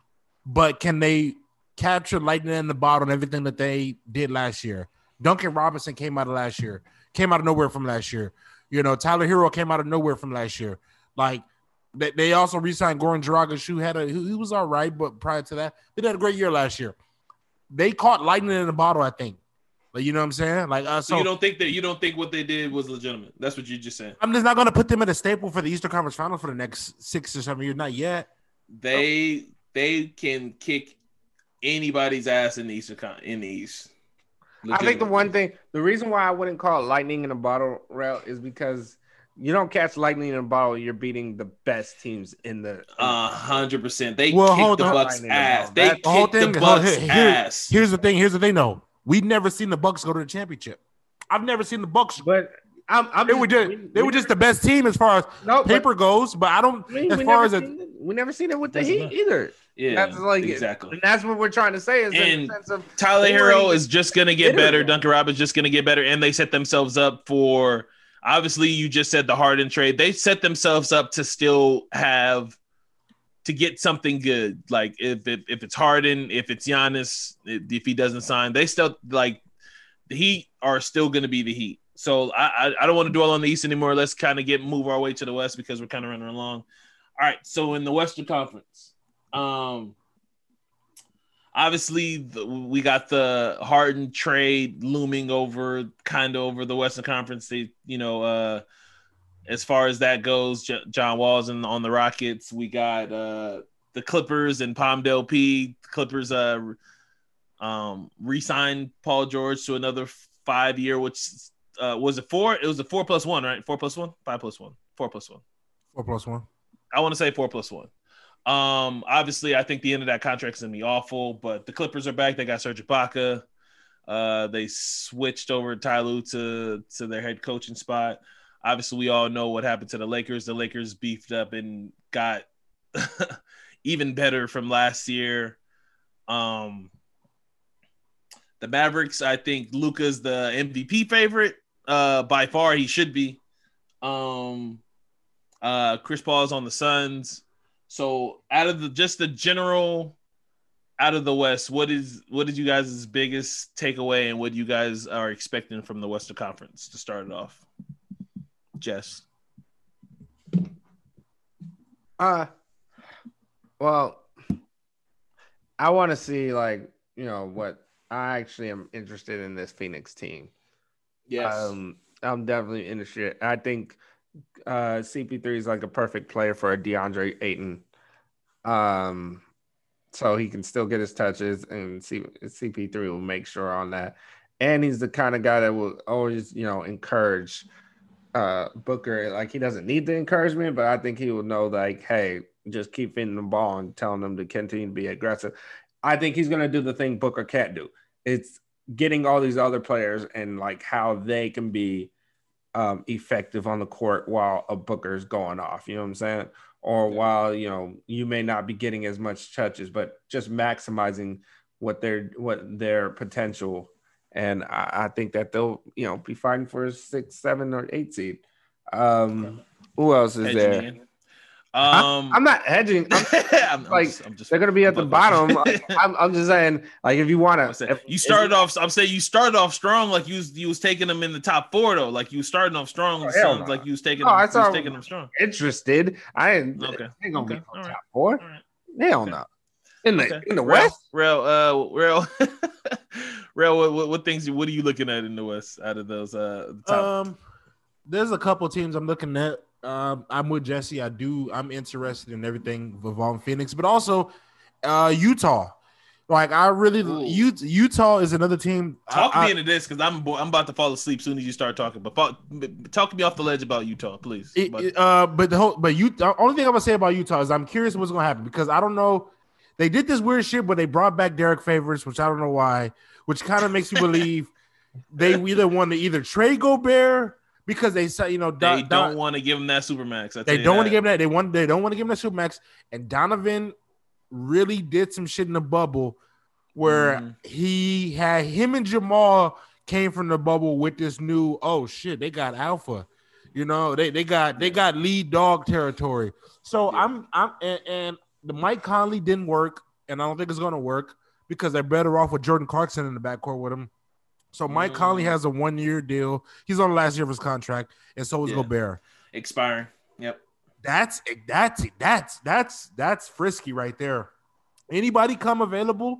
but can they capture lightning in the bottle and everything that they did last year? Duncan Robinson came out of last year, came out of nowhere from last year. You know, Tyler Herro came out of nowhere from last year. Like they, they also re-signed Goran Dragic, who had a who, he was all right, but prior to that, they had a great year last year. They caught lightning in the bottle, I think. Like you know what I'm saying? Like uh, So, so you don't think that you don't think what they did was legitimate? That's what you just said. I'm just not going to put them in a staple for the Eastern Conference Final for the next six or seven years. Not yet. They they can kick anybody's ass in the Eastern Con- in the East. I think the one thing, the reason why I wouldn't call it lightning in a bottle route is because you don't catch lightning in a bottle. You're beating the best teams in the. A hundred percent. They Well, kicked hold the on. Bucks Lightning ass. They that. The whole kicked the Bucks here- here- ass. Here's the thing. Here's the thing. though. we've never seen the Bucks go to the championship. I've never seen the Bucks. but I'm, I'm They were just we- they we were just the best team as far as no but paper goes. But I don't we, as far never as a, seen it, we never seen it with the Heat matter. either. Yeah, That's like exactly. and that's what we're trying to say is in And the sense of Tyler They Herro is just gonna get bitter. better. Duncan Robinson's just gonna get better, and they set themselves up for. Obviously, you just said the Harden trade. They set themselves up to still have to get something good. Like if if, if it's Harden, if it's Giannis, if he doesn't sign, they still like the Heat are still going to be the Heat. So I I, I don't want to dwell on the East anymore. Let's kind of get move our way to the West because we're kind of running along. All right, so in the Western Conference, um, obviously the, we got the Harden trade looming over, kind of over the Western Conference. They, you know, uh, as far as that goes, J- John Wall's in, on the Rockets. We got uh, the Clippers and Palmdale P. Clippers uh, um, re-signed Paul George to another five year, which uh, was it four? It was a four plus one, right? Four plus one, five plus one, four plus one. four plus one. I want to say four plus one. Um, obviously, I think the end of that contract is gonna be awful, but the Clippers are back. They got Serge Ibaka. Uh, they switched over Ty Lue to to their head coaching spot. Obviously, we all know what happened to the Lakers. The Lakers beefed up and got even better from last year. Um, the Mavericks, I think Luka's the MVP favorite. Uh, by far, he should be. Um, uh, Chris Paul's on the Suns. So out of the just the general out of the West, what is what is you guys' biggest takeaway and what you guys are expecting from the Western Conference to start it off? Jess. Uh, well, I want to see like you know what I actually am interested in this Phoenix team. Yes. Um, I'm definitely interested. I think uh, CP3 is like a perfect player for a DeAndre Ayton. Um, so he can still get his touches, and C- CP3 will make sure on that. And he's the kind of guy that will always, you know, encourage uh, Booker. Like he doesn't need the encouragement, but I think he will know, like, hey, just keep feeding the ball and telling them to continue to be aggressive. I think he's going to do the thing Booker can't do. It's getting all these other players and like how they can be um, effective on the court while a Booker is going off. You know what I'm saying? Or yeah. while you know you may not be getting as much touches, but just maximizing what their what their potential. And I, I think that they'll you know be fighting for a six, seven, or eight seed. Um, who else is there? Um, I, am not hedging. I'm, I'm like just, I'm just, they're gonna be at the bottom. I'm, I'm, just saying, like if you want to, you started off. I'm saying you started off strong, like you was you was taking them in the top four though. Like you was starting off strong. Oh, no. Like you was taking. Oh, them, I saw taking them strong. Interested? I ain't. Okay. Ain't gonna okay. be top right. four. Right. Hell no. In the okay. in the real, West, real, uh, real, real. What, what, what, things? What are you looking at in the West out of those? Uh, top? um, there's a couple teams I'm looking at. Um, I'm with Jesse. I do. I'm interested in everything involving Phoenix, but also uh, Utah. Like I really, Ooh. Utah is another team. Talk I, me into this because I'm I'm about to fall asleep soon as you start talking. But talk me off the ledge about Utah, please. It, uh, but the whole, but you, the only thing I'm gonna say about Utah is I'm curious what's gonna happen because I don't know. They did this weird shit, but they brought back Derrick Favors, which I don't know why, which kind of makes you believe they either want to either trade Gobert because they say you know they don't want to give him that supermax. They don't want to give him that. They want they don't want to give him that supermax. And Donovan really did some shit in the bubble where mm. he had him and Jamal came from the bubble with this new oh shit they got alpha, you know they they got they got lead dog territory. So yeah. I'm I'm and, and the Mike Conley didn't work, and I don't think it's gonna work because they're better off with Jordan Clarkson in the backcourt with him. So Mike mm. Conley has a one year deal. He's on the last year of his contract, and so is yeah. Gobert. Expiring. Yep. That's that's that's that's that's frisky right there. Anybody come available?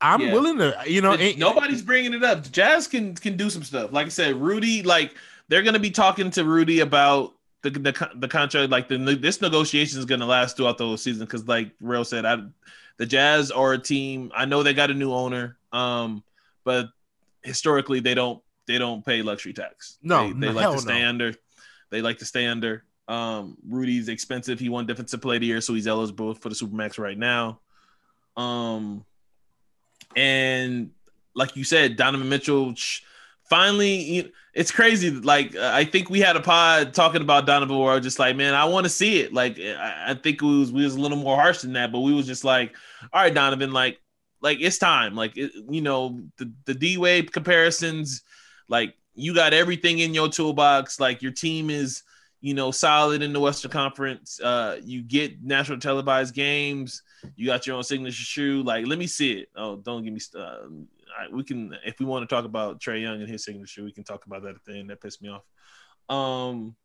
I'm yeah. willing to. You know, nobody's bringing it up. Jazz can can do some stuff. Like I said, Rudy. Like they're gonna be talking to Rudy about the the, the contract. Like the this negotiation is gonna last throughout the whole season because, like Real said, I the Jazz are a team. I know they got a new owner. Um, but historically they don't they don't pay luxury tax. No, they, they no, like to stay no. under. They like to stay under. Um, Rudy's expensive. He won defensive play of the year, so he's eligible for the supermax right now. Um, and like you said, Donovan Mitchell finally. It's crazy. Like I think we had a pod talking about Donovan, where I was just like, man, I want to see it. Like I, I think we was we was a little more harsh than that, but we was just like, all right, Donovan, like like it's time. Like it, you know, the the D Wade comparisons, like you got everything in your toolbox. Like your team is, you know, solid in the Western Conference. Uh, you get national televised games. You got your own signature shoe. Like, let me see it. Oh, don't give me. Uh, we can, if we want to talk about Trae Young and his signature, we can talk about that thing That pissed me off. Um,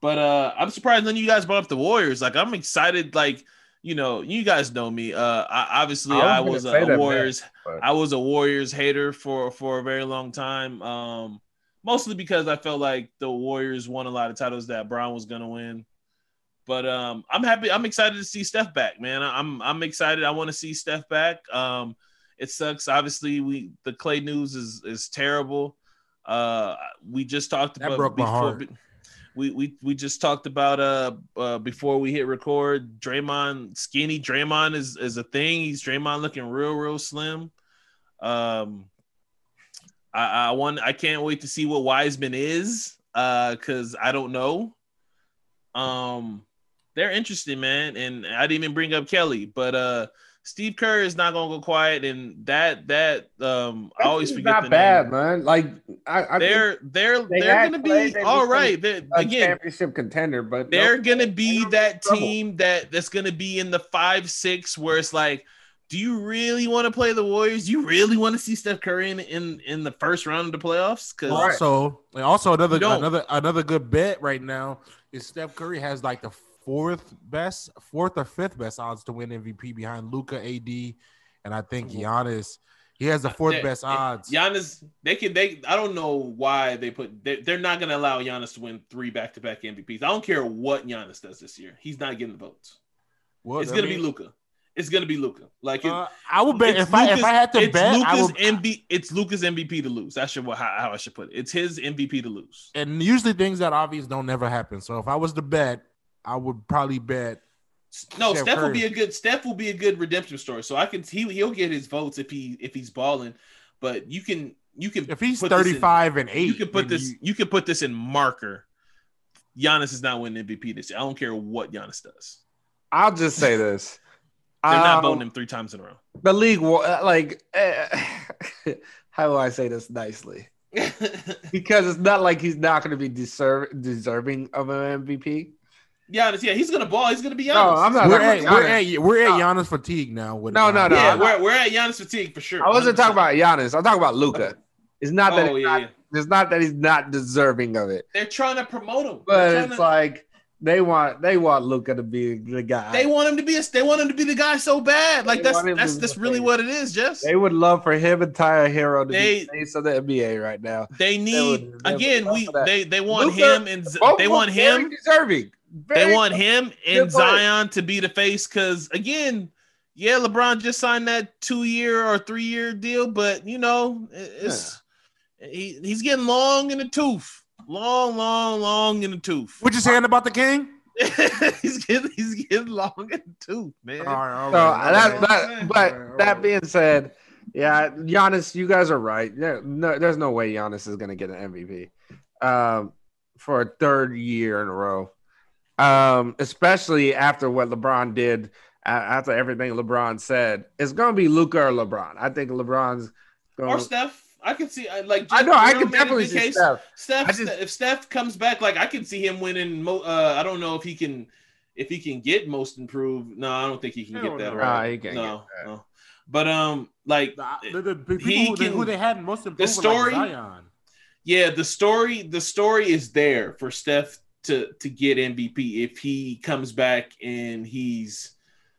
but uh, I'm surprised none of you guys brought up the Warriors. Like, I'm excited. Like you know, you guys know me. Uh, I, obviously, I was, I was a, Warriors. I was a Warriors hater for for a very long time. Um, mostly because I felt like the Warriors won a lot of titles that Bron was gonna win. But um, I'm happy. I'm excited to see Steph back, man. I'm I'm excited. I want to see Steph back. Um, it sucks. Obviously, we the Clay news is is terrible. Uh, we just talked that about broke before, my heart we we we just talked about uh, uh before we hit record. Draymond skinny Draymond is is a thing. He's Draymond looking real real slim. Um, I I want I can't wait to see what Wiseman is. Uh, cause I don't know. Um, they're interesting, man, and I didn't even bring up Kelly, but uh. Steve Kerr is not gonna go quiet, and that that um I always forget. Not bad, name. man. Like I, I they're they're they are gonna be all right. They're, again, championship contender, but they're nope. gonna be that team that that's gonna be in the five six where it's like, do you really want to play the Warriors? You really want to see Steph Curry in in, in the first round of the playoffs? Because also also another another another good bet right now is Steph Curry has like the fourth best, fourth or fifth best odds to win MVP behind Luka, AD, and I think Giannis. He has the fourth They- best odds. Giannis, they can they. I don't know why they put. They, they're not going to allow Giannis to win three back to back MVPs. I don't care what Giannis does this year. He's not getting the votes. Well, it's going to be Luka. It's going to be Luka. Like it, uh, I would bet if I if I had to it's bet, I Luka's would, MB. It's Luka's MVP to lose. That's how, how I should put it. It's his MVP to lose. and usually things that obvious don't never happen. So if I was to bet, I would probably bet. No, Steph Steph will be a good. Steph will be a good redemption story. So I can. He he'll get his votes if he if he's balling. But you can you can If he's put this in- thirty five and eight, you can put this you- you can put this in marker. Giannis is not winning MVP this year. I don't care what Giannis does. I'll just say this. They're not Um, voting him three times in a row. The league, wa- uh, like, eh, how do I say this nicely? Because it's not like he's not going to be deserve, deserving of an MVP. Giannis, yeah, he's gonna ball. He's gonna be Giannis. No, I'm not we're at about we're Giannis. at we're at Giannis fatigue now. With No, no, no. Yeah, I'm we're, we're at Giannis fatigue for sure. I wasn't 100%. talking about Giannis. I'm talking about Luka. It's not that Oh he's yeah, not, yeah. it's not that he's not deserving of it, they're trying to promote him. but it's to- like they want they want Luka to be the guy. they want him to be a, they want him to be the guy so bad. Like They that's want him to that's that's really what it is, Jess. They would love for him and Tyler Herro to They- be the face of the NBA right now. They need would- they again. We they they want Luka, him and they want him. deserving. They Very- want him and Zion to be the face because again, yeah, LeBron just signed that two year or three year deal, but you know, it's he, he's getting long in the tooth, long, long, long in the tooth. What you saying about the king? he's getting he's getting long in the tooth, man. All right, all So right, all that, right. that, but that being said, yeah, Giannis, you guys are right. Yeah, no, there's no way Giannis is gonna get an MVP um, for a third year in a row, um, especially after what LeBron did. After everything LeBron said, it's gonna be Luka or LeBron. I think LeBron's going. Or Steph. I can see I like I know. I Gerald can made a definitely see case. Steph. Steph, I just- if Steph comes back, like I can see him winning. Mo- uh, I don't know if he can, if he can get most improved. No, I don't think he can get that no. right. Nah, he can't no, get that. no. But um, like The, the, the people He who, they, can- who they had most improved the were like story- Zion. yeah, the story, the story is there for Steph to to get MVP if he comes back and he's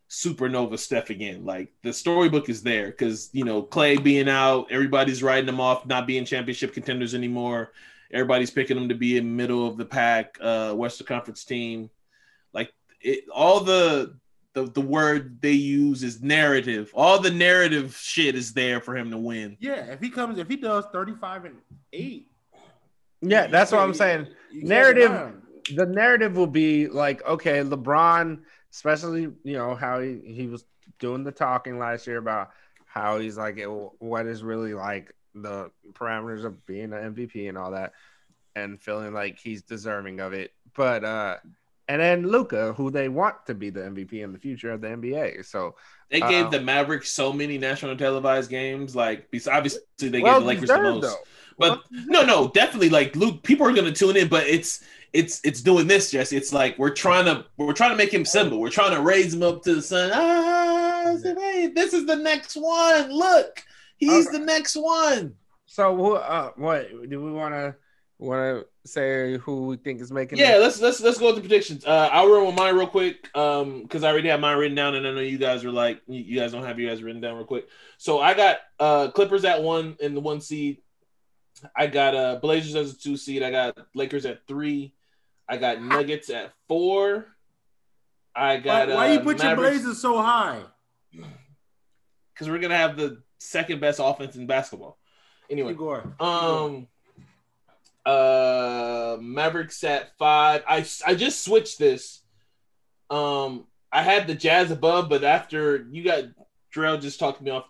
supernova Steph again. Like the storybook is there because you know Clay being out, everybody's writing them off, not being championship contenders anymore. Everybody's picking them to be in middle of the pack, uh, Western Conference team. Like it, all the the the word they use is narrative. All the narrative shit is there for him to win. Yeah, if he comes, if he does thirty five and eight, Yeah, that's what I'm saying. Narrative- deny him. The narrative will be like, okay, LeBron, especially you know how he, he was doing the talking last year about how he's like, it, what is really like the parameters of being an MVP and all that, and feeling like he's deserving of it. But uh, and then Luka, who they want to be the MVP in the future of the NBA. So They gave Uh-oh. the Mavericks so many national televised games. Like, obviously, they well gave the Lakers the most. though. But no, no, definitely. Like, Luke, people are going to tune in, but it's it's it's doing this, Jesse. It's like we're trying to we're trying to make him symbol. We're trying to raise him up to the sun. Ah, hey, this is the next one. Look, he's Okay. the next one. So who? Uh, what do we want to want to say? Who we think is making? Yeah, it? let's let's let's go with the predictions. Uh, I'll run with mine real quick, um, because I already have mine written down, and I know you guys are like, you, you guys don't have you guys written down real quick. So I got uh Clippers at one in the one seed. I got uh Blazers as a two seed. I got Lakers at three. I got Nuggets at four. I got why uh, you put your Blazers so high? because we're gonna have the second best offense in basketball. Anyway, Igor. Um, uh, Mavericks at five. I I just switched this. Um, I had the Jazz above, but after you got Drell just talked me off.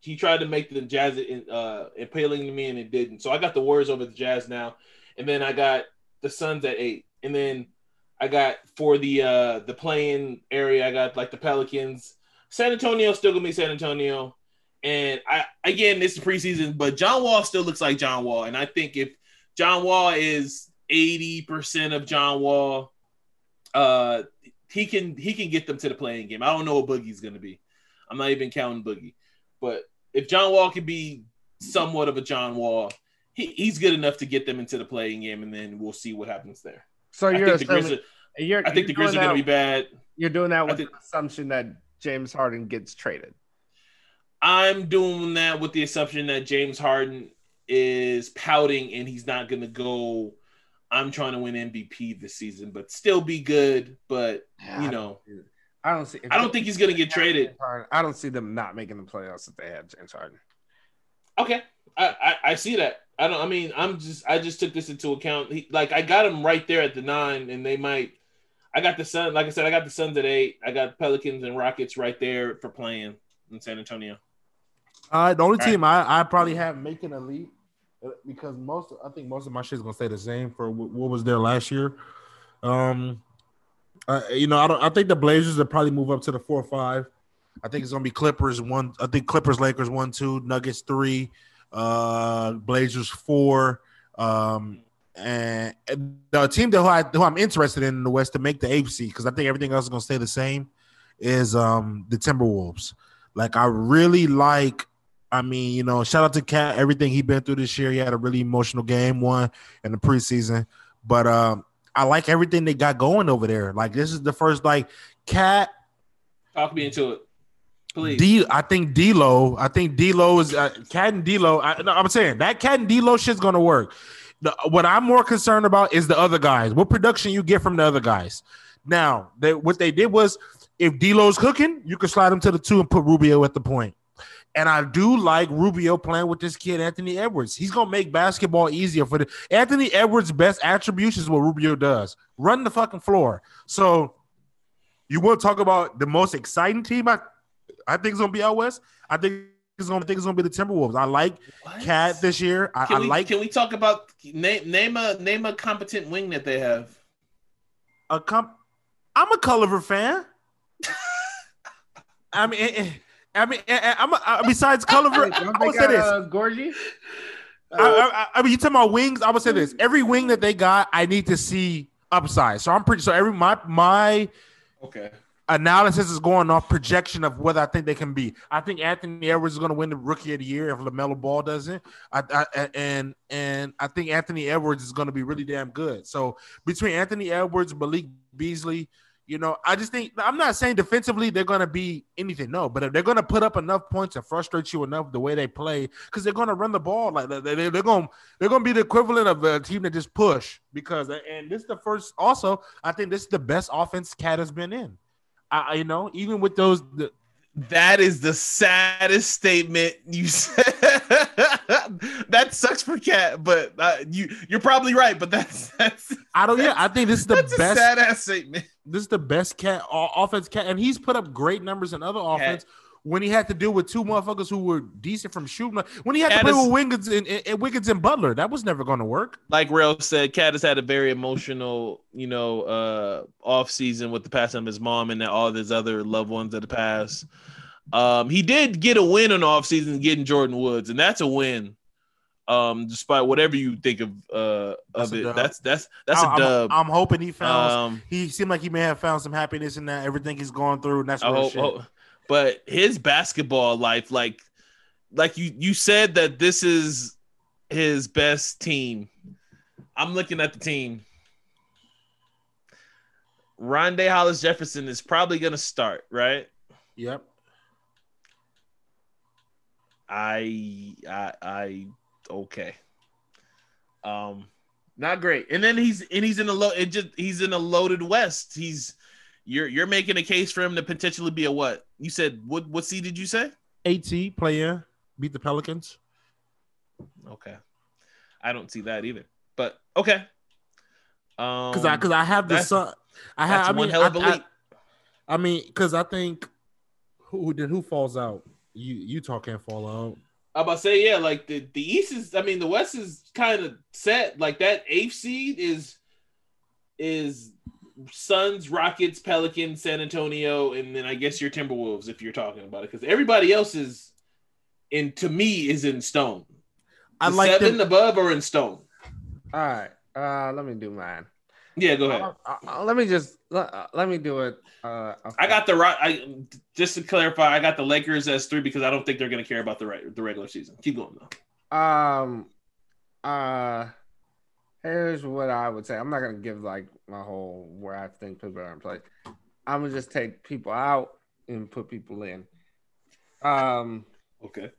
He tried to make the Jazz in, uh appealing to me, and it didn't. So I got the Warriors over the Jazz now, and then I got the Suns at eight, and then I got for the uh the play-in area. I got like the Pelicans. San Antonio still gonna be San Antonio. And I again, it's the preseason, but John Wall still looks like John Wall. And I think if John Wall is 80% of John Wall, uh he can he can get them to the play-in game. I don't know what Boogie's gonna be. I'm not even counting Boogie. But if John Wall can be somewhat of a John Wall, he, he's good enough to get them into the play-in game, and then we'll see what happens there. So you're think the assuming, Grizzlies, you're, I think the Grizzlies are gonna be bad. You're doing that with think- the assumption that James Harden gets traded. I'm doing that with the assumption that James Harden is pouting and he's not going to go. I'm trying to win MVP this season, but still be good. But you know, I don't see. I don't think he's going to get traded. I don't see them not making the playoffs if they have James Harden. Okay, I, I, I see that. I don't. I mean, I'm just. I just took this into account. He, like I got him right there at the nine, and they might. I got the Sun. Like I said, I got the Suns at eight. I got Pelicans and Rockets right there for playing in San Antonio. Uh, the only All team right. I, I probably have making a leap uh, because most I think most of my shit is gonna stay the same for what was there last year. Um, uh, you know, I don't. I think the Blazers will probably move up to the four or five. I think it's gonna be Clippers one. I think Clippers, Lakers one, two, Nuggets three, uh, Blazers four, um, and, the team that who, I, who I'm interested in, in the West to make the seed because I think everything else is gonna stay the same is um the Timberwolves. Like I really like. I mean, you know, shout out to KAT. Everything he been through this year, he had a really emotional game one in the preseason. But um, I like everything they got going over there. Like this is the first like KAT. Talk me into it. Please. D, I think D'Lo. I think D'Lo is uh, KAT and D'Lo. I, no, I'm saying that KAT and D'Lo shit's gonna work. The, what I'm more concerned about is the other guys. What production you get from the other guys? Now, they, what they did was, if D'Lo's cooking, you can slide him to the two and put Rubio at the point. And I do like Rubio playing with this kid, Anthony Edwards. He's gonna make basketball easier for the Anthony Edwards' best attributes is what Rubio does: run the fucking floor. So, you want to talk about the most exciting team? I I think it's gonna be out west. I think it's gonna I think it's gonna be the Timberwolves. I like what? KAT this year. I, can I we, like. Can we talk about name name a name a competent wing that they have? A comp. I'm a Culver fan. I mean, eh, eh, I mean, eh, I'm a, besides Culver. I, I would say this. Uh, Gorgie. I, I, I, mean, you talking about wings? I would say this: every wing that they got, I need to see upside. So I'm pretty. So every my my okay analysis is going off projection of whether I think they can be. I think Anthony Edwards is going to win the Rookie of the Year if LaMelo Ball doesn't. I, I, and and I think Anthony Edwards is going to be really damn good. So between Anthony Edwards, Malik Beasley, you know, I just think I'm not saying defensively they're going to be anything, no, but if they're going to put up enough points to frustrate you enough the way they play, because they're going to run the ball like they, they're going they're going to be the equivalent of a team that just push. Because and this is the first. Also, I think this is the best offense KAT has been in. I, you know, even with those. The, that is the saddest statement you said. that sucks for KAT, but uh, you you're probably right. But that's that's. I don't. Yeah, I think this is the best sad ass statement. This is the best KAT offense KAT, and he's put up great numbers in other offense. KAT when he had to deal with two motherfuckers who were decent from shooting. When he had to play with Wiggins and, and, Wiggins and Butler, that was never going to work. Like Rail said, KAT has had a very emotional, you know, uh, off season with the passing of his mom and all his other loved ones of the past. Um, he did get a win on off season getting Jordyn Woods, and that's a win. Um, despite whatever you think of uh that's of it, that's that's that's a I'm, dub. I'm, hoping he found. Um, he seemed like he may have found some happiness in that everything he's going through, and that's I hope, hope, but his basketball life, like, like you you said that this is his best team. I'm looking at the team. Rondae Hollis Jefferson is probably gonna start, right? Yep. I I I okay. Um not great. And then he's and he's in a low it just he's in a loaded west. He's you're you're making a case for him to potentially be a what? You said what what seed did you say? AT player beat the Pelicans. Okay. I don't see that either. But okay. Um cuz I cuz I have the son I have I mean hell of a I, I, I mean cuz I think who did who falls out? You Utah can't fall out. I'm about to say yeah, like the the East is I mean the West is kind of set. Like that eighth seed is is Suns, Rockets, Pelicans, San Antonio, and then I guess your Timberwolves if you're talking about it, because everybody else is in to me is in stone. I like seven them. above or in stone. All right, uh, let me do mine. Yeah, go ahead. Uh, uh, let me just let, uh, let me do it. Uh, okay. I got the right. I just to clarify, I got the Lakers as three because I don't think they're going to care about the right the regular season. Keep going though. Um, uh, here's what I would say. I'm not gonna give like my whole where I think people are in place. I'm gonna just take people out and put people in. Um, Okay.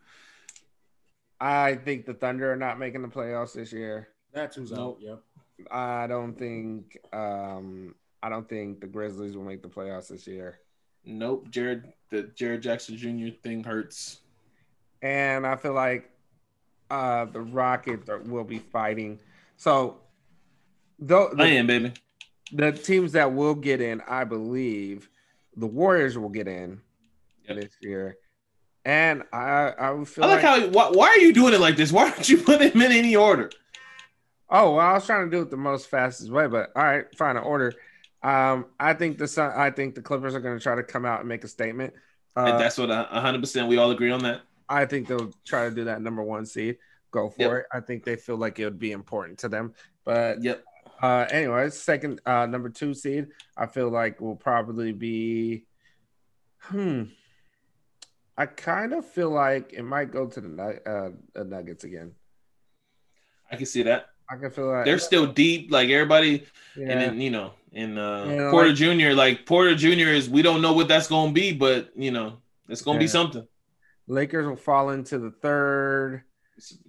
I think the Thunder are not making the playoffs this year. That's who's Nope. out. Yep. I don't think um I don't think the Grizzlies will make the playoffs this year. Nope. Jaren the Jaren Jackson Jr. thing hurts. And I feel like uh the Rockets are, will be fighting. So though I the, am, baby. the teams that will get in, I believe the Warriors will get in Yep. this year. And I I would feel I like how why, why are you doing it like this? Why don't you put them in any order? Oh well, I was trying to do it the most fastest way, but all right, fine. Order. Um, I think the Sun, I think the Clippers are going to try to come out and make a statement. and Uh, that's what a hundred percent we all agree on that. I think they'll try to do that number one seed. Go for Yep. it. I think they feel like it would be important to them. But Yep. uh, anyways, second uh, number two seed, I feel like will probably be. Hmm. I kind of feel like it might go to the uh, Nuggets again. I can see that. I can feel like They're still deep, like everybody, yeah. and then you know, and uh Yeah, Porter like- Jr. Like Porter Jr. is we don't know what that's gonna be, but you know, it's gonna be something. Lakers will fall into the third.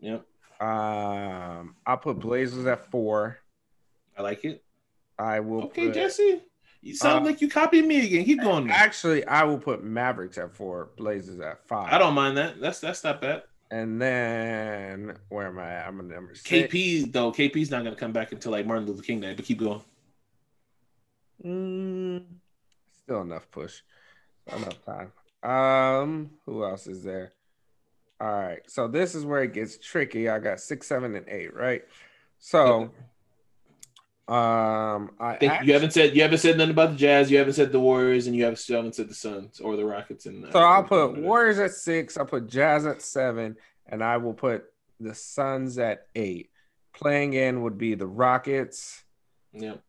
Yep, Um, I'll put Blazers at four. I like it. I will. Okay, put, Jesse, you sound Uh, like you copied me again. Keep going. man. Actually, I will put Mavericks at four. Blazers at five. I don't mind that. That's that's not bad. And then where am I? at? I'm a number six. KP though, KP's not gonna come back until like Martin Luther King Day. But keep going. Mm, still enough push. Enough time. Um, who else is there? All right. So this is where it gets tricky. I got six, seven, and eight, right? So um I think act- you haven't said you haven't said nothing about the Jazz. You haven't said the Warriors, and you haven't, still haven't said the Suns or the Rockets. in And So I'll put Warriors at six. I'll put Jazz at seven, and I will put the Suns at eight. Playing in would be the Rockets. Yep.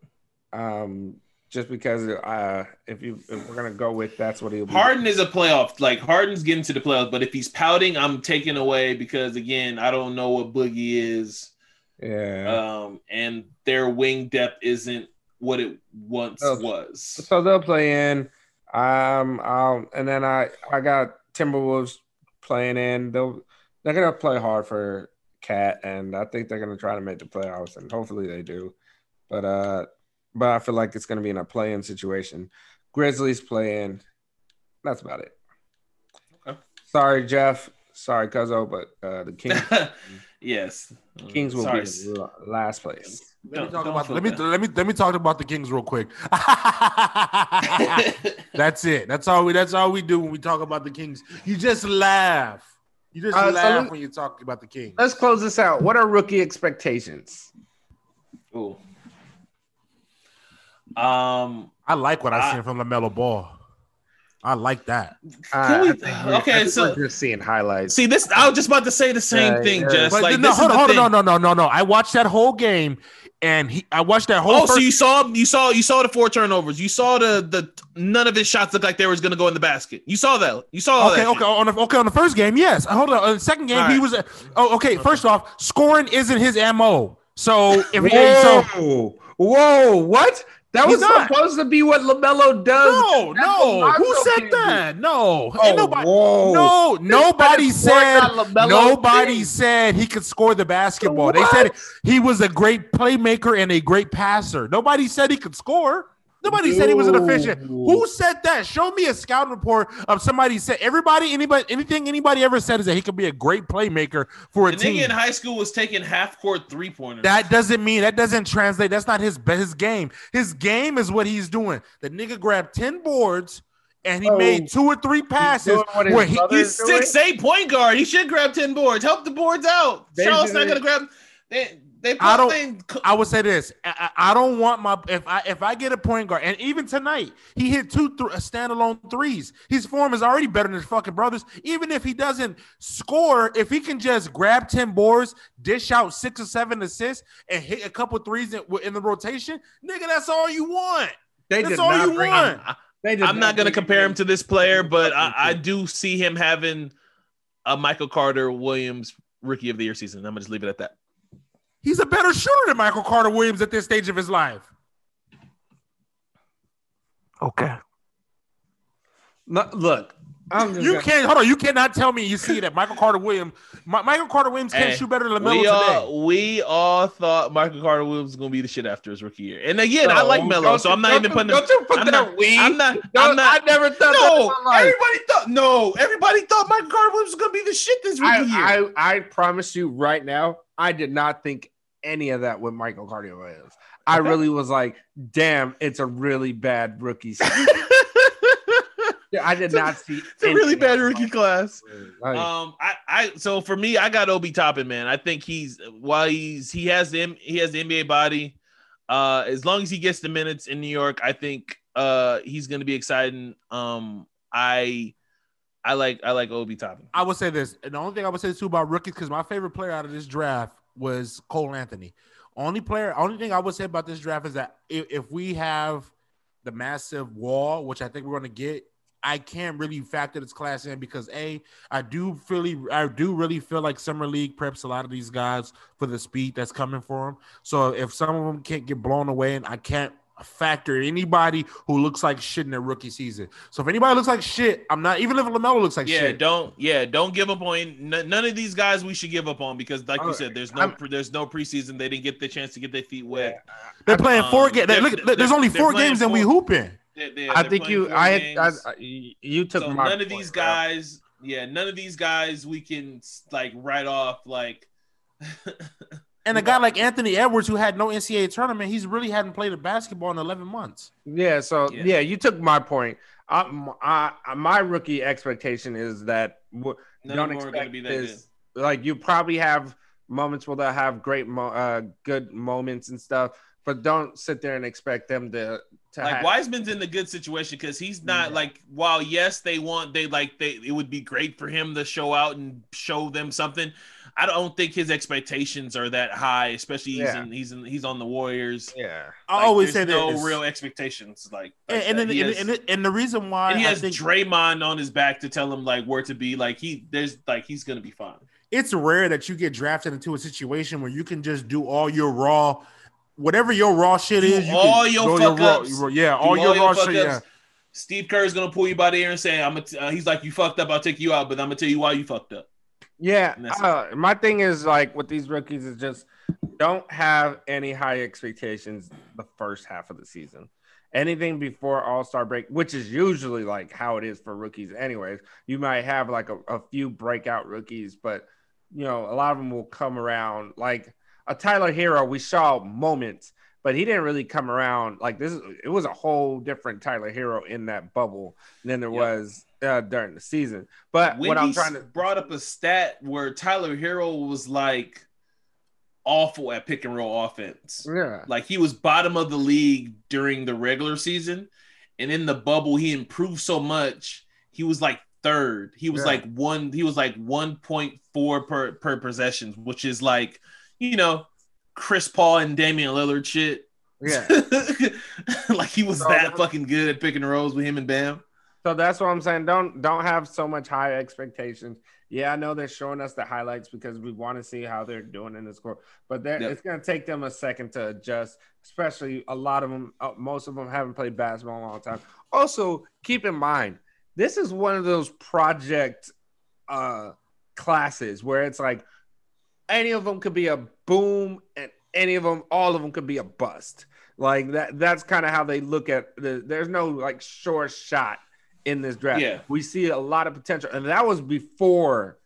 Um, just because uh, if you if we're gonna go with that's what he'll be. Harden is a playoff. Like Harden's getting to the playoffs, but if he's pouting, I'm taking away because again, I don't know what Boogie is, Yeah. um, and their wing depth isn't what it once Oh. was. so they'll play in. Um, I'll, and then I I got Timberwolves playing in. They'll they're gonna play hard for KAT, and I think they're gonna try to make the playoffs, and hopefully they do. But uh, but I feel like it's gonna be in a play-in situation. Grizzlies play in. That's about it. Okay. Sorry, Jeff. Sorry, Cuzzo, but uh, the Kings yes, Kings will Sorry. be last place. Let me talk about let me let me let me talk about the Kings real quick. that's it. That's all we that's all we do when we talk about the Kings. You just laugh. You just Uh, laugh let- when you talk about the Kings. Let's close this out. What are rookie expectations? Ooh. Um. I like what I I- seen from LaMelo Ball. I like that. Uh, we- I think okay, I think so- we're just seeing highlights. See this. I was just about to say the same Yeah, thing. yeah. Just But like no, hold, on, hold on, no, no, no, no, no. I watched that whole game, and he. I watched that whole. Oh, so you saw you saw you saw the four turnovers. You saw the the none of his shots looked like they was gonna go in the basket. You saw that. You saw Okay, that okay, shit. on the, okay. On the first game, yes. Hold on. On the second game, All he was. Oh, okay. First off, scoring isn't his mo. So if so, Whoa, whoa, what? That was not. supposed to be what LaMelo does. no, That's no. Who said that? No, Oh, Ain't nobody. whoa. No, nobody said. is scoring on LaMelo Nobody James. said he could score the basketball. They said he was a great playmaker and a great passer. Nobody said he could score. Nobody said he was an efficient. Who said that? Show me a scouting report of somebody said everybody, anybody, anything anybody ever said is that he could be a great playmaker for a The team. nigga in high school was taking half court three pointers. That doesn't mean that doesn't translate. That's not his his game. His game is what he's doing. The nigga grabbed ten boards and he Oh, made two or three passes doing where he. brother- He's six eight point guard. He should grab ten boards. Help the boards out. They Charlotte's not gonna grab. They they I don't- they- I would say this. I, I I don't want my if I if I get a point guard and even tonight he hit two th- uh, standalone threes. His form is already better than his fucking brothers. Even if he doesn't score, if he can just grab ten boards, dish out six or seven assists, and hit a couple threes in, in the rotation, nigga, that's all you want. They That's all you bring want. him- I'm not gonna compare him to this player, but I, I do see him having a Michael Carter Williams Rookie of the Year season. I'm gonna just leave it at that. He's a better shooter than Michael Carter Williams at this stage of his life. Okay. No, look, I'm You gonna- can't hold on. You cannot tell me you see that Michael Carter Williams, Mi- Michael Carter Williams can't Hey, shoot better than we LaMelo today. we all thought Michael Carter Williams was gonna be the shit after his rookie year. And again, I like No, Melo, so I'm not don't even you- putting. Don't you put I'm that not- we? I'm not. I'm not. I never thought that No, in my life. everybody thought no. Everybody thought Michael Carter Williams was gonna be the shit this rookie year. I, I, I promise you right now, I did not think any of that with Michael Carter is. I Okay. really was like, damn, it's a really bad rookie. season. I did not see. it's a really bad rookie Michael class. Like, Um, I, I, so for me, I got Obi Toppin, man. I think he's while he's he has the he has the NBA body. Uh, as long as he gets the minutes in New York, I think uh he's gonna be exciting. Um, I, I like I like Obi Toppin. I would say this, and the only thing I would say too about rookies, because my favorite player out of this draft was Cole Anthony. Only player, only thing I would say about this draft is that if, if we have the massive wall, which I think we're going to get, I can't really factor this class in because a, I do really, I do really feel like summer league preps a lot of these guys for the speed that's coming for them. So if some of them can't get blown away, and I can't factor anybody who looks like shit in their rookie season. So if anybody looks like shit, I'm not even if LaMelo looks like yeah, shit. don't yeah, don't give up on n- none of these guys. We should give up on because, like you said, there's no I'm- there's no preseason. They didn't get the chance to get their feet wet. They're playing four Um, games. they're- Look, there's only they're four games and we four- hooping. They- they- I they're think you, I had, I. I- you took so my none of point, these bro. guys, yeah, none of these guys we can like write off like. And a guy like Anthony Edwards, who had no NCAA tournament, he's really hadn't played a basketball in 11 months. Yeah, so Yeah. yeah, you took my point. I, I, my rookie expectation is that w- None don't of them are going to expect be that this. Like you probably have moments where they'll have great, mo- uh, good moments and stuff, but don't sit there and expect them to. to. Like have, Wiseman's in a good situation because he's not Yeah. like while yes they want they like they it would be great for him to show out and show them something. I don't think his expectations are that high, especially he's Yeah. in, he's in, he's on the Warriors. Yeah, I always say there's no this. real expectations. Like, and, like and, and, he and, has, and, and the reason why and he I has think Draymond on his back to tell him like where to be. Like he there's like he's gonna be fine. it's rare that you get drafted into a situation where you can just do all your raw, whatever your raw shit Do is. You all can your go fuck raw- ups. your- yeah, Do all your raw fuck shit. Yeah. Steve Kerr is gonna pull you by the ear and say, "I'm." Gonna t- uh, he's like, "You fucked up. I'll take you out, but I'm gonna tell you why you fucked up." Yeah. Uh, my thing is like with these rookies is just don't have any high expectations the first half of the season. Anything before All Star break, which is usually like how it is for rookies, anyways. You might have like a, a few breakout rookies, but you know a lot of them will come around. Like a Tyler Herro, we saw moments, but he didn't really come around. Like this, is, it was a whole different Tyler Herro in that bubble than there Yep. was uh, during the season. But what I'm trying to brought up a stat where Tyler Herro was like awful at pick and roll offense. yeah. Like he was bottom of the league during the regular season, and in the bubble he improved so much. He was like third. He was Yeah. like one. He was like one point four per per possessions, which is like you know Chris Paul and Damian Lillard shit. Yeah. like he was So that that's- fucking good at picking rolls with him and Bam. So that's what I'm saying. Don't don't have so much high expectations. Yeah, I know they're showing us the highlights because we want to see how they're doing in the score, but Yep. it's going to take them a second to adjust. Especially a lot of them, uh, most of them haven't played basketball in a long time. Also, keep in mind this is one of those project uh, classes where it's like any of them could be a boom, and any of them, all of them could be a bust. Like that. That's kind of how they look at the. There's no like sure shot in this draft. Yeah. We see a lot of potential, and that was before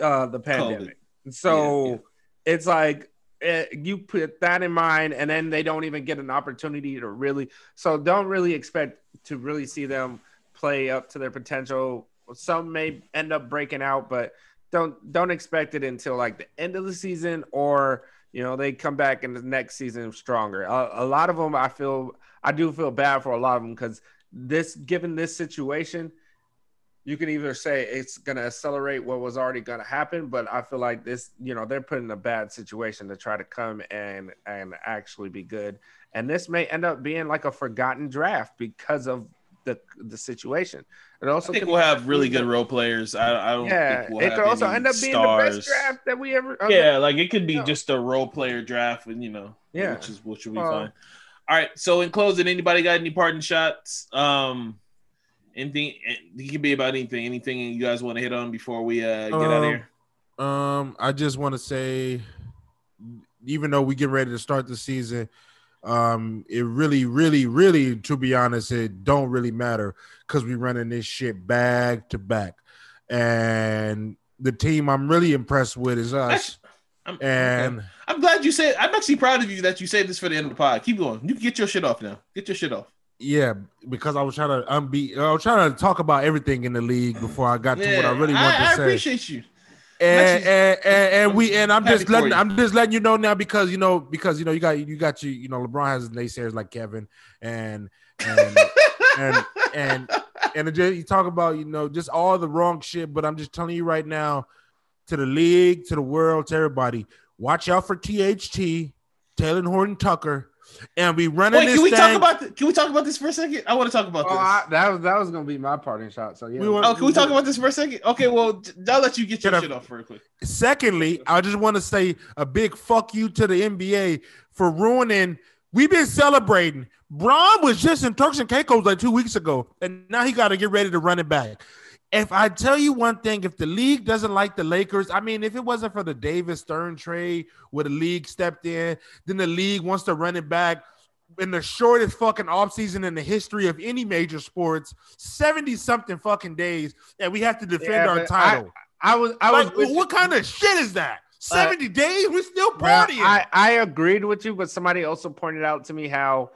uh, the pandemic. So Yeah, yeah. it's like eh, you put that in mind, and then they don't even get an opportunity to really. So don't really expect to really see them play up to their potential. Some may end up breaking out, but don't don't expect it until like the end of the season or you know they come back in the next season stronger. A, a lot of them, I feel, I do feel bad for a lot of them because this, given this situation, you can either say it's going to accelerate what was already going to happen, but I feel like this, you know, they're put in a bad situation to try to come and and actually be good. And this may end up being like a forgotten draft because of the the situation. It I also think we'll have really good role players. I, I don't yeah, think we'll it have could also end up being the stars. best draft that we ever. Yeah, like it could be just a role player draft, and you know, Yeah. which is which will be fine. All right. So in closing, anybody got any parting shots? Um, Anything? It can be about anything. Anything you guys want to hit on before we uh, get out of Um, here? Um, I just want to say, even though we get ready to start the season, um, it really, really, really, to be honest, it don't really matter because we running this shit back to back, and the team I'm really impressed with is us. I'm, And okay. I'm glad you said. I'm actually proud of you that you saved this for the end of the pod. Keep going. You can get your shit off now. Get your shit off. yeah, because I was trying to unbeat, I was trying to talk about everything in the league before I got to what I really want to I say. I appreciate you. and, and, and, and we and I'm just letting. I'm just letting you know now because you know because you know you got you got you you know LeBron has his naysayers like Kevin and and and and and it just, you talk about you know just all the wrong shit but I'm just telling you right now to the league to the world to everybody watch out for THT Talen Horton Tucker and we running Wait, this can we thing. talk about th- can we talk about this for a second? I want to talk about Oh, this. I, that was that was gonna be my parting shot. So yeah, We want- oh, can we talk about this for a second? Okay, well, j- I'll let you get your Can I- shit off real quick. Secondly, I just want to say a big fuck you to the NBA for ruining. We've been celebrating. Bron was just in Turks and Caicos like two weeks ago, and now he got to get ready to run it back. If I tell you one thing, if the league doesn't like the Lakers, I mean, if it wasn't for the David Stern trade where the league stepped in, then the league wants to run it back in the shortest fucking offseason in the history of any major sports, 70 something fucking days, and we have to defend Yeah, our but I- title. I was I was Like, you. what kind of shit is that? Uh, 70 days? We're still Well, partying. I, I agreed with you, but somebody also pointed out to me how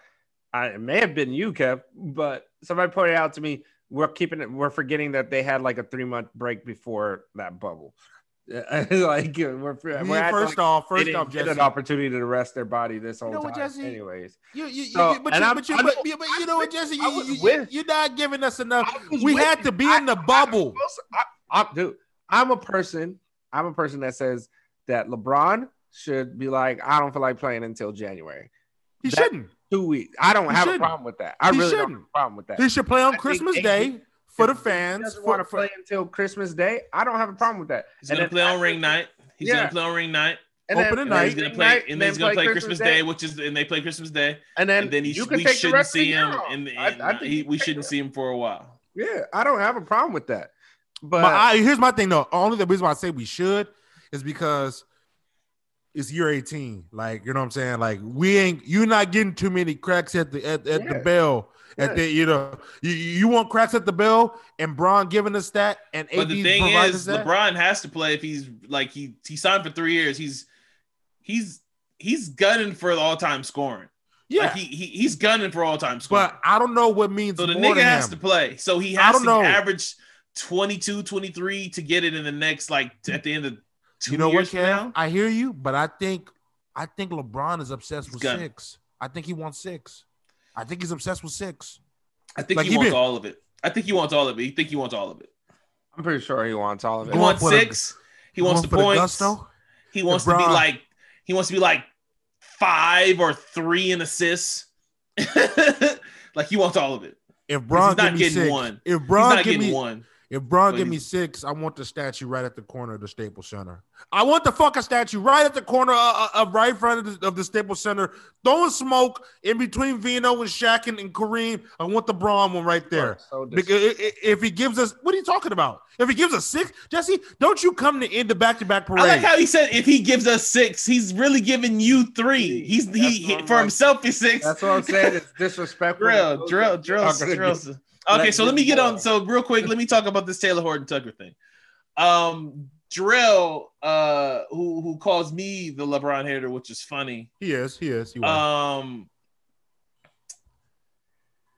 I, it may have been you, Kev, but somebody pointed out to me we're keeping it, we're forgetting that they had like a three month break before that bubble. Like we're, we're acting first like off, first off, get Jesse, an opportunity to rest their body this whole know what, time. Jesse? Anyways, you, you, so, you, but, you, but, you, but, you, but you know what, Jesse, you, are not giving us enough. We with had to be I- in the I- bubble. I, I, dude, I'm a person. I'm a person that says that LeBron should be like, I don't feel like playing until January. He that- shouldn't. Two weeks. I don't He have shouldn't. a problem with that. I He really don't shouldn't. have a problem with that. He should play on think Christmas AD Day for the If he fans. doesn't For, want to for- play until Christmas Day. I don't have a problem with that. He's And gonna then play on after- ring night. He's Yeah. gonna play on ring night. And Open then, at And night. then he's gonna play. night, And then he's gonna play Christmas Day, which is and they play Christmas Day. And then, And then he, you we shouldn't the see him. off. In I- I think he, we shouldn't the- see him for a while. Yeah, I don't have a problem with that. But, but I, here's my thing though. Only the reason why I say we should is because it's year 18. Like, you know what I'm saying? Like, we ain't you're not getting too many cracks at the at, at the bell. At Yeah. the you know, you, you want cracks at the bell and Bron giving us that and But AD the thing is, that. LeBron has to play if he's like he he signed for three years. He's he's he's gunning for all time scoring. yeah, Like he, he he's gunning for all time scoring. but I don't know what means so the more nigga to has to play. So he I has don't to know. average 22, 23 to get it in the next like at the end of two you know what, years from Kev? I hear you, but I think I think LeBron is obsessed with gunning. six. I think he wants six. I think he's obsessed with six. I think Like, he, he wants been- all of it. I think he wants all of it. He think he wants all of it. I'm pretty sure he wants all of it. Going wants for the- six. he wants the Going for points. gusto? he wants to be like he wants to be like five or three in assists. like he wants all of it. If Bron he's not give me getting six, one. if He's Bron not give getting me one. If Bron but give me six, I want the statue right at the corner of the Staples Center. I want the fucking statue right at the corner of, of right front of the, of the Staples Center, throwing smoke in between Vino and Shaq and, and Kareem. I want the Bron one right there. So Because i- i- if he gives us, what are you talking about? If he gives us six, Jesse, don't you come to end the back to back parade? I like how he said if he gives us six, he's really giving you three. He's he, That's he for like- himself is six. That's what I'm saying. It's disrespectful. drill, drill, drill, drill. Okay, so let me get on. So real quick, let me talk about this Talen Horton Tucker thing. Um, Drill, uh, who who calls me the LeBron hater, which is funny. he is, he is. He was. Um,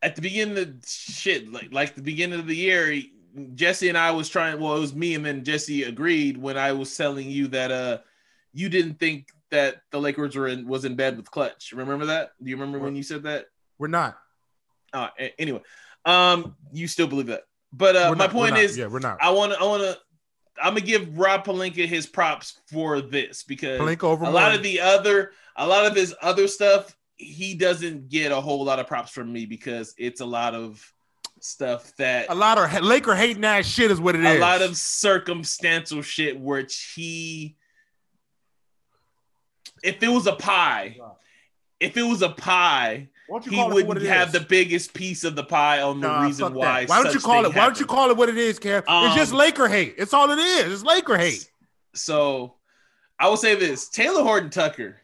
at the beginning of shit, like like the beginning of the year, he- Jesse and I was trying. Well, it was me and then Jesse agreed when I was telling you that uh, you didn't think that the Lakers were in was in bed with Klutch. Remember that? Do you remember when you said that? We're not. Uh, anyway, um, you still believe that? But uh, We're my point is, yeah, we're not. I want to, I want to, I'm gonna give Rob Pelinka his props for this because Pelinka over a lot of the other, a lot of his other stuff, he doesn't get a whole lot of props from me because it's a lot of stuff that a lot of Laker hating ass shit is what it is. a lot of circumstantial shit which he if it was a pie if it was a pie Why don't you he wouldn't have is? the biggest piece of the pie on the Nah, reason why. Why don't you call it? Why don't you call it what it is, Cam? it's just Um, Laker hate. It's all it is. It's Laker hate. So I will say this: Talen Horton Tucker.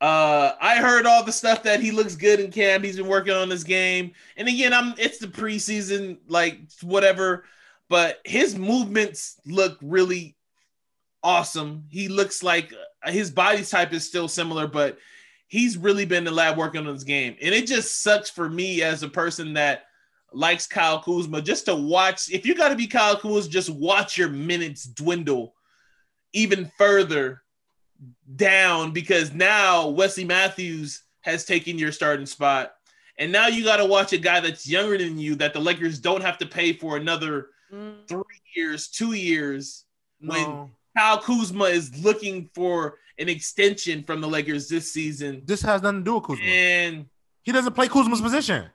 Uh, I heard all the stuff that he looks good in camp. He's been working on this game, and again, I'm it's the preseason, like whatever. But his movements look really awesome. He looks like uh, his body type is still similar, but he's really been in the lab working on his game, and it just sucks for me as a person that likes Kyle Kuzma just to watch. If you got to be Kyle Kuzma, just watch your minutes dwindle even further down because now Wesley Matthews has taken your starting spot. And now you got to watch a guy that's younger than you that the Lakers don't have to pay for another mm. three years, two years. When No. Kyle Kuzma is looking for an extension from the Lakers this season. This has nothing to do with Kuzma. And He doesn't play Kuzma's position.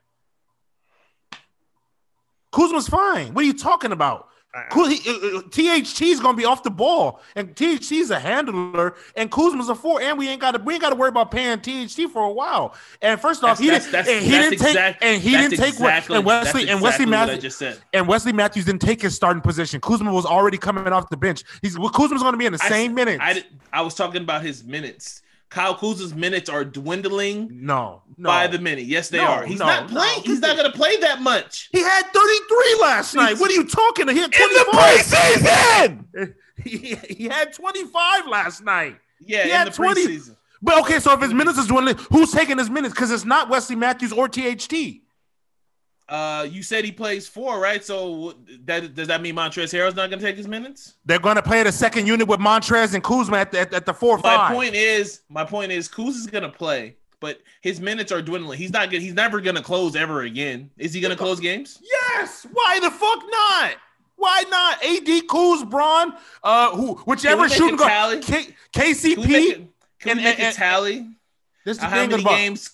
Kuzma's fine. What are you talking about? Ku- he- uh, uh, THT is gonna be off the ball, and THT is a handler, and Kuzma's a four, and we ain't got to we ain't got to worry about paying THT for a while. And first off, that's, he that's, didn't that's, and he didn't take exact- and he didn't take exactly, and Wesley and Wesley exactly Matthews just said. and Wesley Matthews didn't take his starting position. Kuzma was already coming off the bench. He's well, Kuzma's going to be in the I same minutes. I, I was talking about his minutes. Kyle Kuzma's minutes are dwindling no, no. by the minute. Yes, they No, are. He's no, not no. playing. He's not going to play that much. He had 33 last night. What are you talking? He In the preseason. He, he had 25 last night. Yeah, He in had the 20 preseason. But okay, so if his minutes is dwindling, who's taking his minutes? Because it's not Wesley Matthews or THT. Uh, you said he plays four, right? So that does that mean Montrezl Harrell's not going to take his minutes? They're going to play the second unit with Montrez and Kuzma at the, at, at the four My five. point is, my point is, Kuz is going to play, but his minutes are dwindling. He's not good. He's never going to close ever again. Is he going to close games? Yes. Why the fuck not? Why not? AD Kuz, Bron, uh, who whichever shooting guard? K, Can we KCP. make, can and- we make and- a tally? This is the How many about games?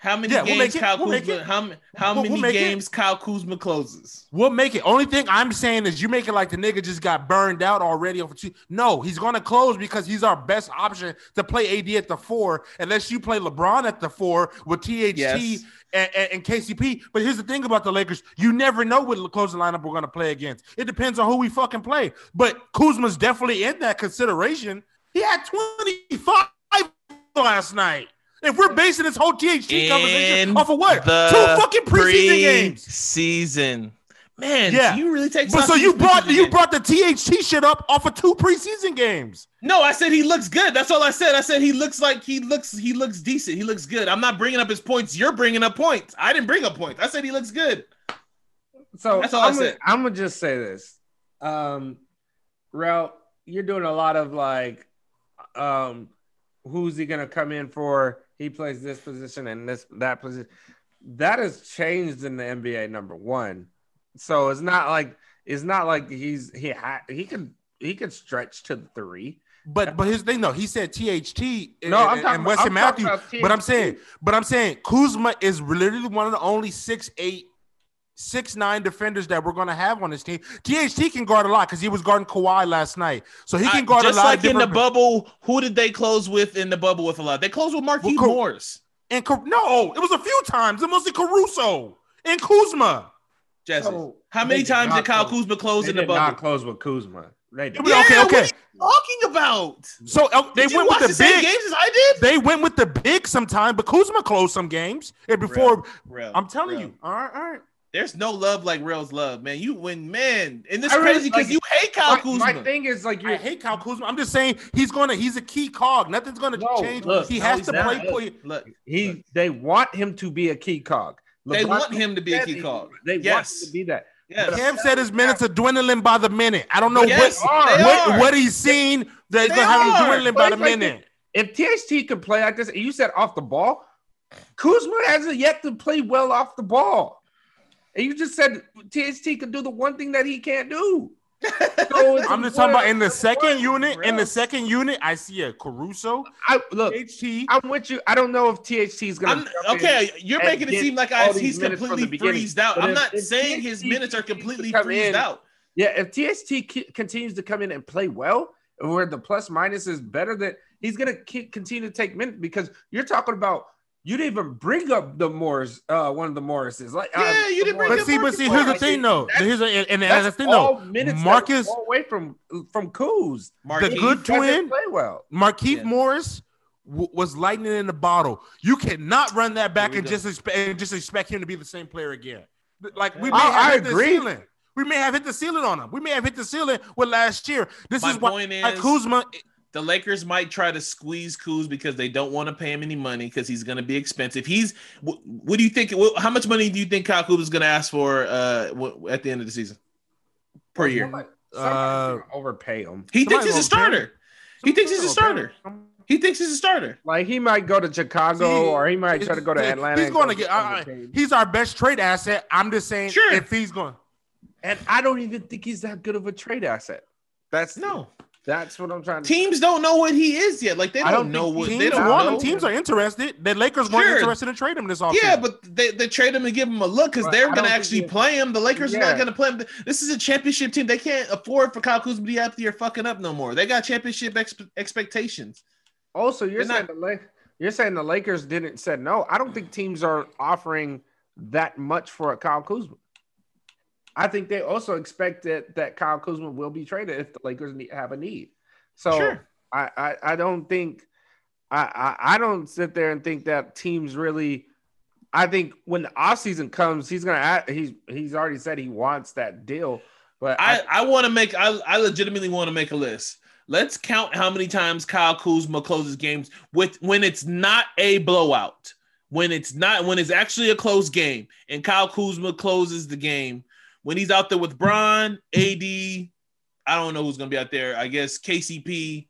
How many Yeah, we'll games it. Kyle We'll Kuzma? How, how We'll- we'll many make it. games Kyle Kuzma closes? We'll make it. Only thing I'm saying is you make it like the nigga just got burned out already over two. No, he's gonna close because he's our best option to play AD at the four, unless you play LeBron at the four with THT Yes. and, and, and KCP. But here's the thing about the Lakers: you never know what closing lineup we're gonna play against. It depends on who we fucking play. But Kuzma's definitely in that consideration. He had 25 last night. If we're basing this whole THT conversation off of what? the Two fucking preseason games. Season, man. Yeah. do you really take? But so you brought you games? brought the THT shit up off of two preseason games. No, I said he looks good. That's all I said. I said he looks like he looks he looks decent. He looks good. I'm not bringing up his points. You're bringing up points. I didn't bring up points. I said he looks good. So That's all I I'm gonna, said. I'm gonna just say this. Um, Rel, you're doing a lot of like, um, who's he gonna come in for? He plays this position and this that position. That has changed in the NBA. Number one, so it's not like it's not like he's he ha- he can he can stretch to the three. But but his thing though, he said THT and, No, I'm talking and I'm Matthews. But I'm saying, but I'm saying Kuzma is literally one of the only six eight, six nine defenders that we're gonna have on this team. THT can guard a lot because he was guarding Kawhi last night, so he can I- guard a just lot. like of in the bubble. Who did they close with in the bubble with a lot? They closed with Marquis Well, Ca- Morris. And Ca- no, it was a few times. It mostly Caruso and Kuzma. Jesse, So, how many did times did Kyle close- Kuzma close They in the did bubble? not close with Kuzma. They did. Yeah, okay, what okay. are you talking about? So uh, they Did you went watch with the the same big. games as I did? They went with the big sometime, but Kuzma closed some games. And before, Real, I'm telling real. you, all right, all right. There's no love like Real's love, man. You win, man. And this I crazy because like- you hate Kyle my, Kuzma. my thing is like I you're hate Kyle Kuzma. I'm just saying he's gonna. He's a key cog. Nothing's gonna No, change. look, he No, has to not. play. Look, look, he they want him to be a key cog. They want him to be a said key he- cog. They want him to be that. yes. Cam said his minutes are dwindling by the minute. I don't know Yes, what what, what he's seen that's They gonna have him are. dwindling by the like minute. If THT could play like this, and you said off the ball, Kuzma hasn't yet to play well off the ball. And you just said THT could do the one thing that he can't do. So I'm just talking about in the second one, unit. In the second unit, I see a Caruso, I look, HT. I'm with you. I don't know if THT is gonna. I'm, okay, you're making it seem like I, he's minutes from the completely beginning. freezed out. But I'm if- not if saying his minutes are completely come freezed in- out. Yeah, if THT ki- continues to come in and play well, where the plus minus is better, that he's gonna keep, continue to take minutes because you're talking about You didn't even bring up the Morris, uh, one of the Morrises. Like, uh, Yeah, you didn't bring Morris- But see, but see, here's the Morris. thing though. That's- Here's a, and, and That's that's the thing all though. minutes Marcus- Marcus away from from Kuz. Marquise. The good twin- play well. Markieff Yeah. Morris w- was lightning in the bottle. You cannot run that back and we just expect and just expect him to be the same player again. Like we may I- have I hit the ceiling. We may have hit the ceiling on him. We may have hit the ceiling with last year. This My is why like is- Kuzma. The Lakers might try to squeeze Kuz because they don't want to pay him any money because he's going to be expensive. He's what, what do you think? What, how much money do you think Kyle Kuzma is going to ask for uh, w- at the end of the season per year? Uh, overpay him. He thinks he's a starter. He thinks he's a starter. He thinks he's a starter. Like he might go to Chicago See, or he might try to go to Atlanta. He's going to get. Uh, he's our best trade asset. I'm just saying, Sure. if he's going, and I don't even think he's that good of a trade asset. That's No, That's what I'm trying to. teams don't know what he is yet. Like they don't, don't know what teams they don't want know. him. Teams are interested. The Lakers weren't Sure. interested in trading him this offseason. Yeah, but they, they trade him and give him a look because But they're going to actually think it- play him. The Lakers are not going to play him. This is a championship team. They can't afford for Kyle Kuzma to be out there fucking up no more. They got championship ex- expectations. Also, you're They're saying not- the Lak- you're saying the Lakers didn't said no. I don't think teams are offering that much for a Kyle Kuzma. I think they also expect that, that Kyle Kuzma will be traded if the Lakers need, have a need. So Sure. I, I I don't think I, I I don't sit there and think that teams really. I think when the offseason comes, he's gonna add, he's he's already said he wants that deal. But I, I want to make I, I legitimately want to make a list. Let's count how many times Kyle Kuzma closes games with when it's not a blowout, when it's not when it's actually a close game, and Kyle Kuzma closes the game when he's out there with Bron, AD. I don't know who's gonna be out there. I guess KCP,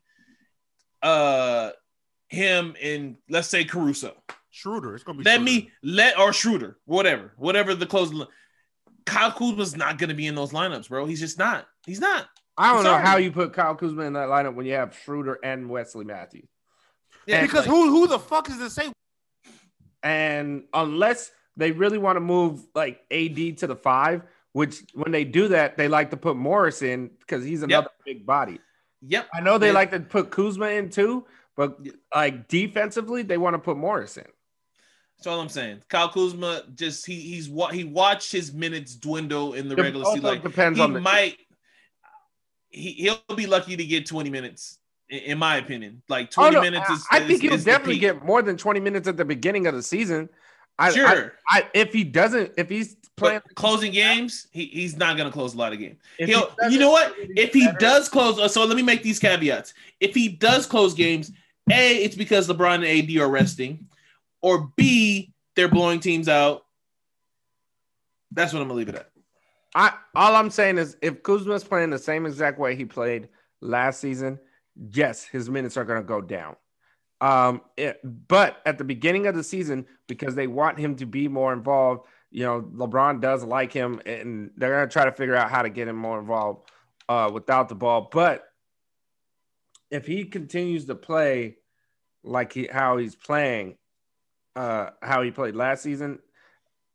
uh, him, and let's say Caruso. Schroeder. It's gonna be. Let Schroeder. me let or Schroeder, whatever, whatever the close. Kyle Kuzma's not gonna be in those lineups, bro. He's just not. He's not. I don't know how you put Kyle Kuzma in that lineup when you have Schroeder and Wesley Matthews. Yeah, because like- who who the fuck is to say? And unless they really want to move like AD to the five, which when they do that, they like to put Morris in because he's another big body. Yep. I know they Yeah. like to put Kuzma in too, but like defensively, they want to put Morris in. That's all I'm saying. Kyle Kuzma just he he's wa- he watched his minutes dwindle in the It regular season. Like depends he on the might he he'll be lucky to get 20 minutes in, my opinion. Like 20 Oh, no, minutes is I, I is- think he'll is definitely get more than 20 minutes at the beginning of the season. I, sure. I, I, if he doesn't, if he's playing, but closing games, he, he's not gonna close a lot of games. he He'll, doesn't you know what? If he better- does close, uh, so let me make these caveats. If he does close games, A, it's because LeBron and AD are resting, or B, they're blowing teams out. That's what I'm gonna leave it at. I all I'm saying is if Kuzma's playing the same exact way he played last season, yes, his minutes are going to go down. Um, it- but at the beginning of the season, because they want him to be more involved, you know, LeBron does like him, and they're going to try to figure out how to get him more involved uh, without the ball. But if he continues to play like he how he's playing, uh, how he played last season,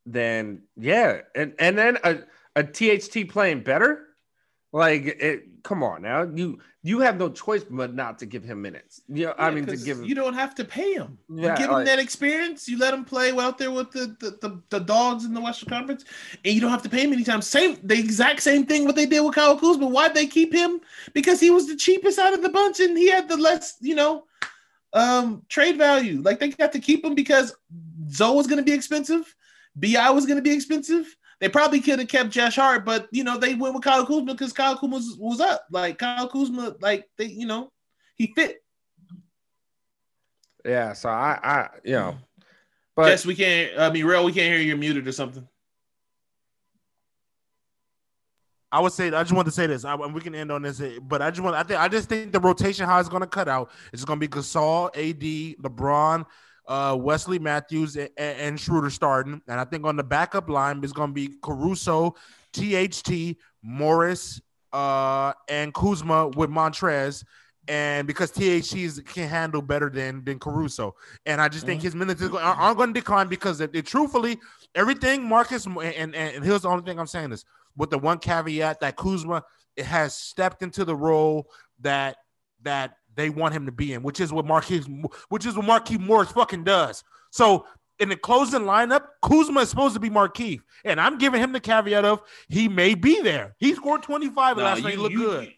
then yeah, and and then a, a THT playing better, like it. Come on now, you you have no choice but not to give him minutes. You know, I mean to give him. you don't have to pay him. Yeah, you give him that experience. You let him play out there with the the, the the dogs in the Western Conference, and you don't have to pay him anytime. Same the exact same thing what they did with Kyle Kuzma. Why'd they keep him? Because he was the cheapest out of the bunch, and he had the less you know um trade value. Like they got to keep him because Zo was going to be expensive, Bi was going to be expensive. They probably could have kept Josh Hart, but you know they went with Kyle Kuzma because Kyle Kuzma was, was up. Like Kyle Kuzma, like they you know he fit. yeah, so I I you know, but yes, we can't. I mean, real, we can't hear you. You're muted or something. I would say I just want to say this. I, we can end on this, but I just want. I think I just think the rotation how it's going to cut out. It's going to be Gasol, AD, LeBron, uh, Wesley Matthews, and, and Schroeder starting, and I think on the backup line is going to be Caruso, THT, Morris, uh, and Kuzma with Montrez. And because THTs can handle better than than Caruso, and I just think his minutes is going, aren't going to decline because it, it- truthfully everything Marcus and, and and here's the only thing I'm saying is with the one caveat that Kuzma it has stepped into the role that that they want him to be in, which is what Marquise, which is what Marquise Morris fucking does. So in the closing lineup, Kuzma is supposed to be Markieff, and I'm giving him the caveat of he may be there. He scored 25 No, last night. you- He looked good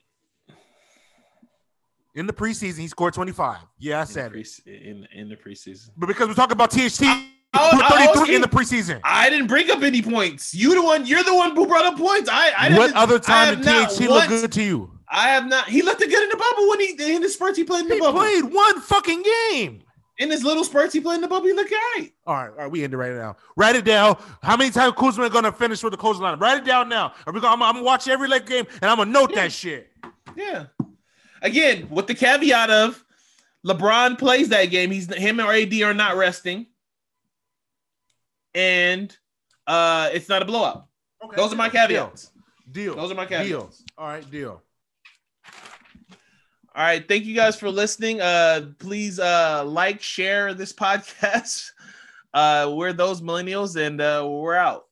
in the preseason. He scored 25. Yeah, I in the, said it. in, in the preseason. But because we're talking about THT, I- I- I 33 in the preseason. I didn't bring up any points. You the one. You're the one who brought up points. I. I what didn't- other time did THT look good to you? I have not. He looked good in the bubble when he in the spurts he played in the He bubble. played one fucking game. In his little spurts he played in the bubble, he looked great. All right, all right, we end it right now. Write it down. How many times Kuzma gonna finish with the closing lineup? Write it down now. Are we gonna, I'm, I'm gonna watch every leg game and I'm gonna note Yeah. that shit. Yeah. Again, with the caveat of LeBron plays that game. He's him or AD are not resting, and uh, it's not a blowout. Okay, Those are my caveats. Deal. Those are my Deal. caveats. All right, deal. All right. Thank you guys for listening. Uh, please uh, like, share this podcast. Uh, we're those millennials, and uh, we're out.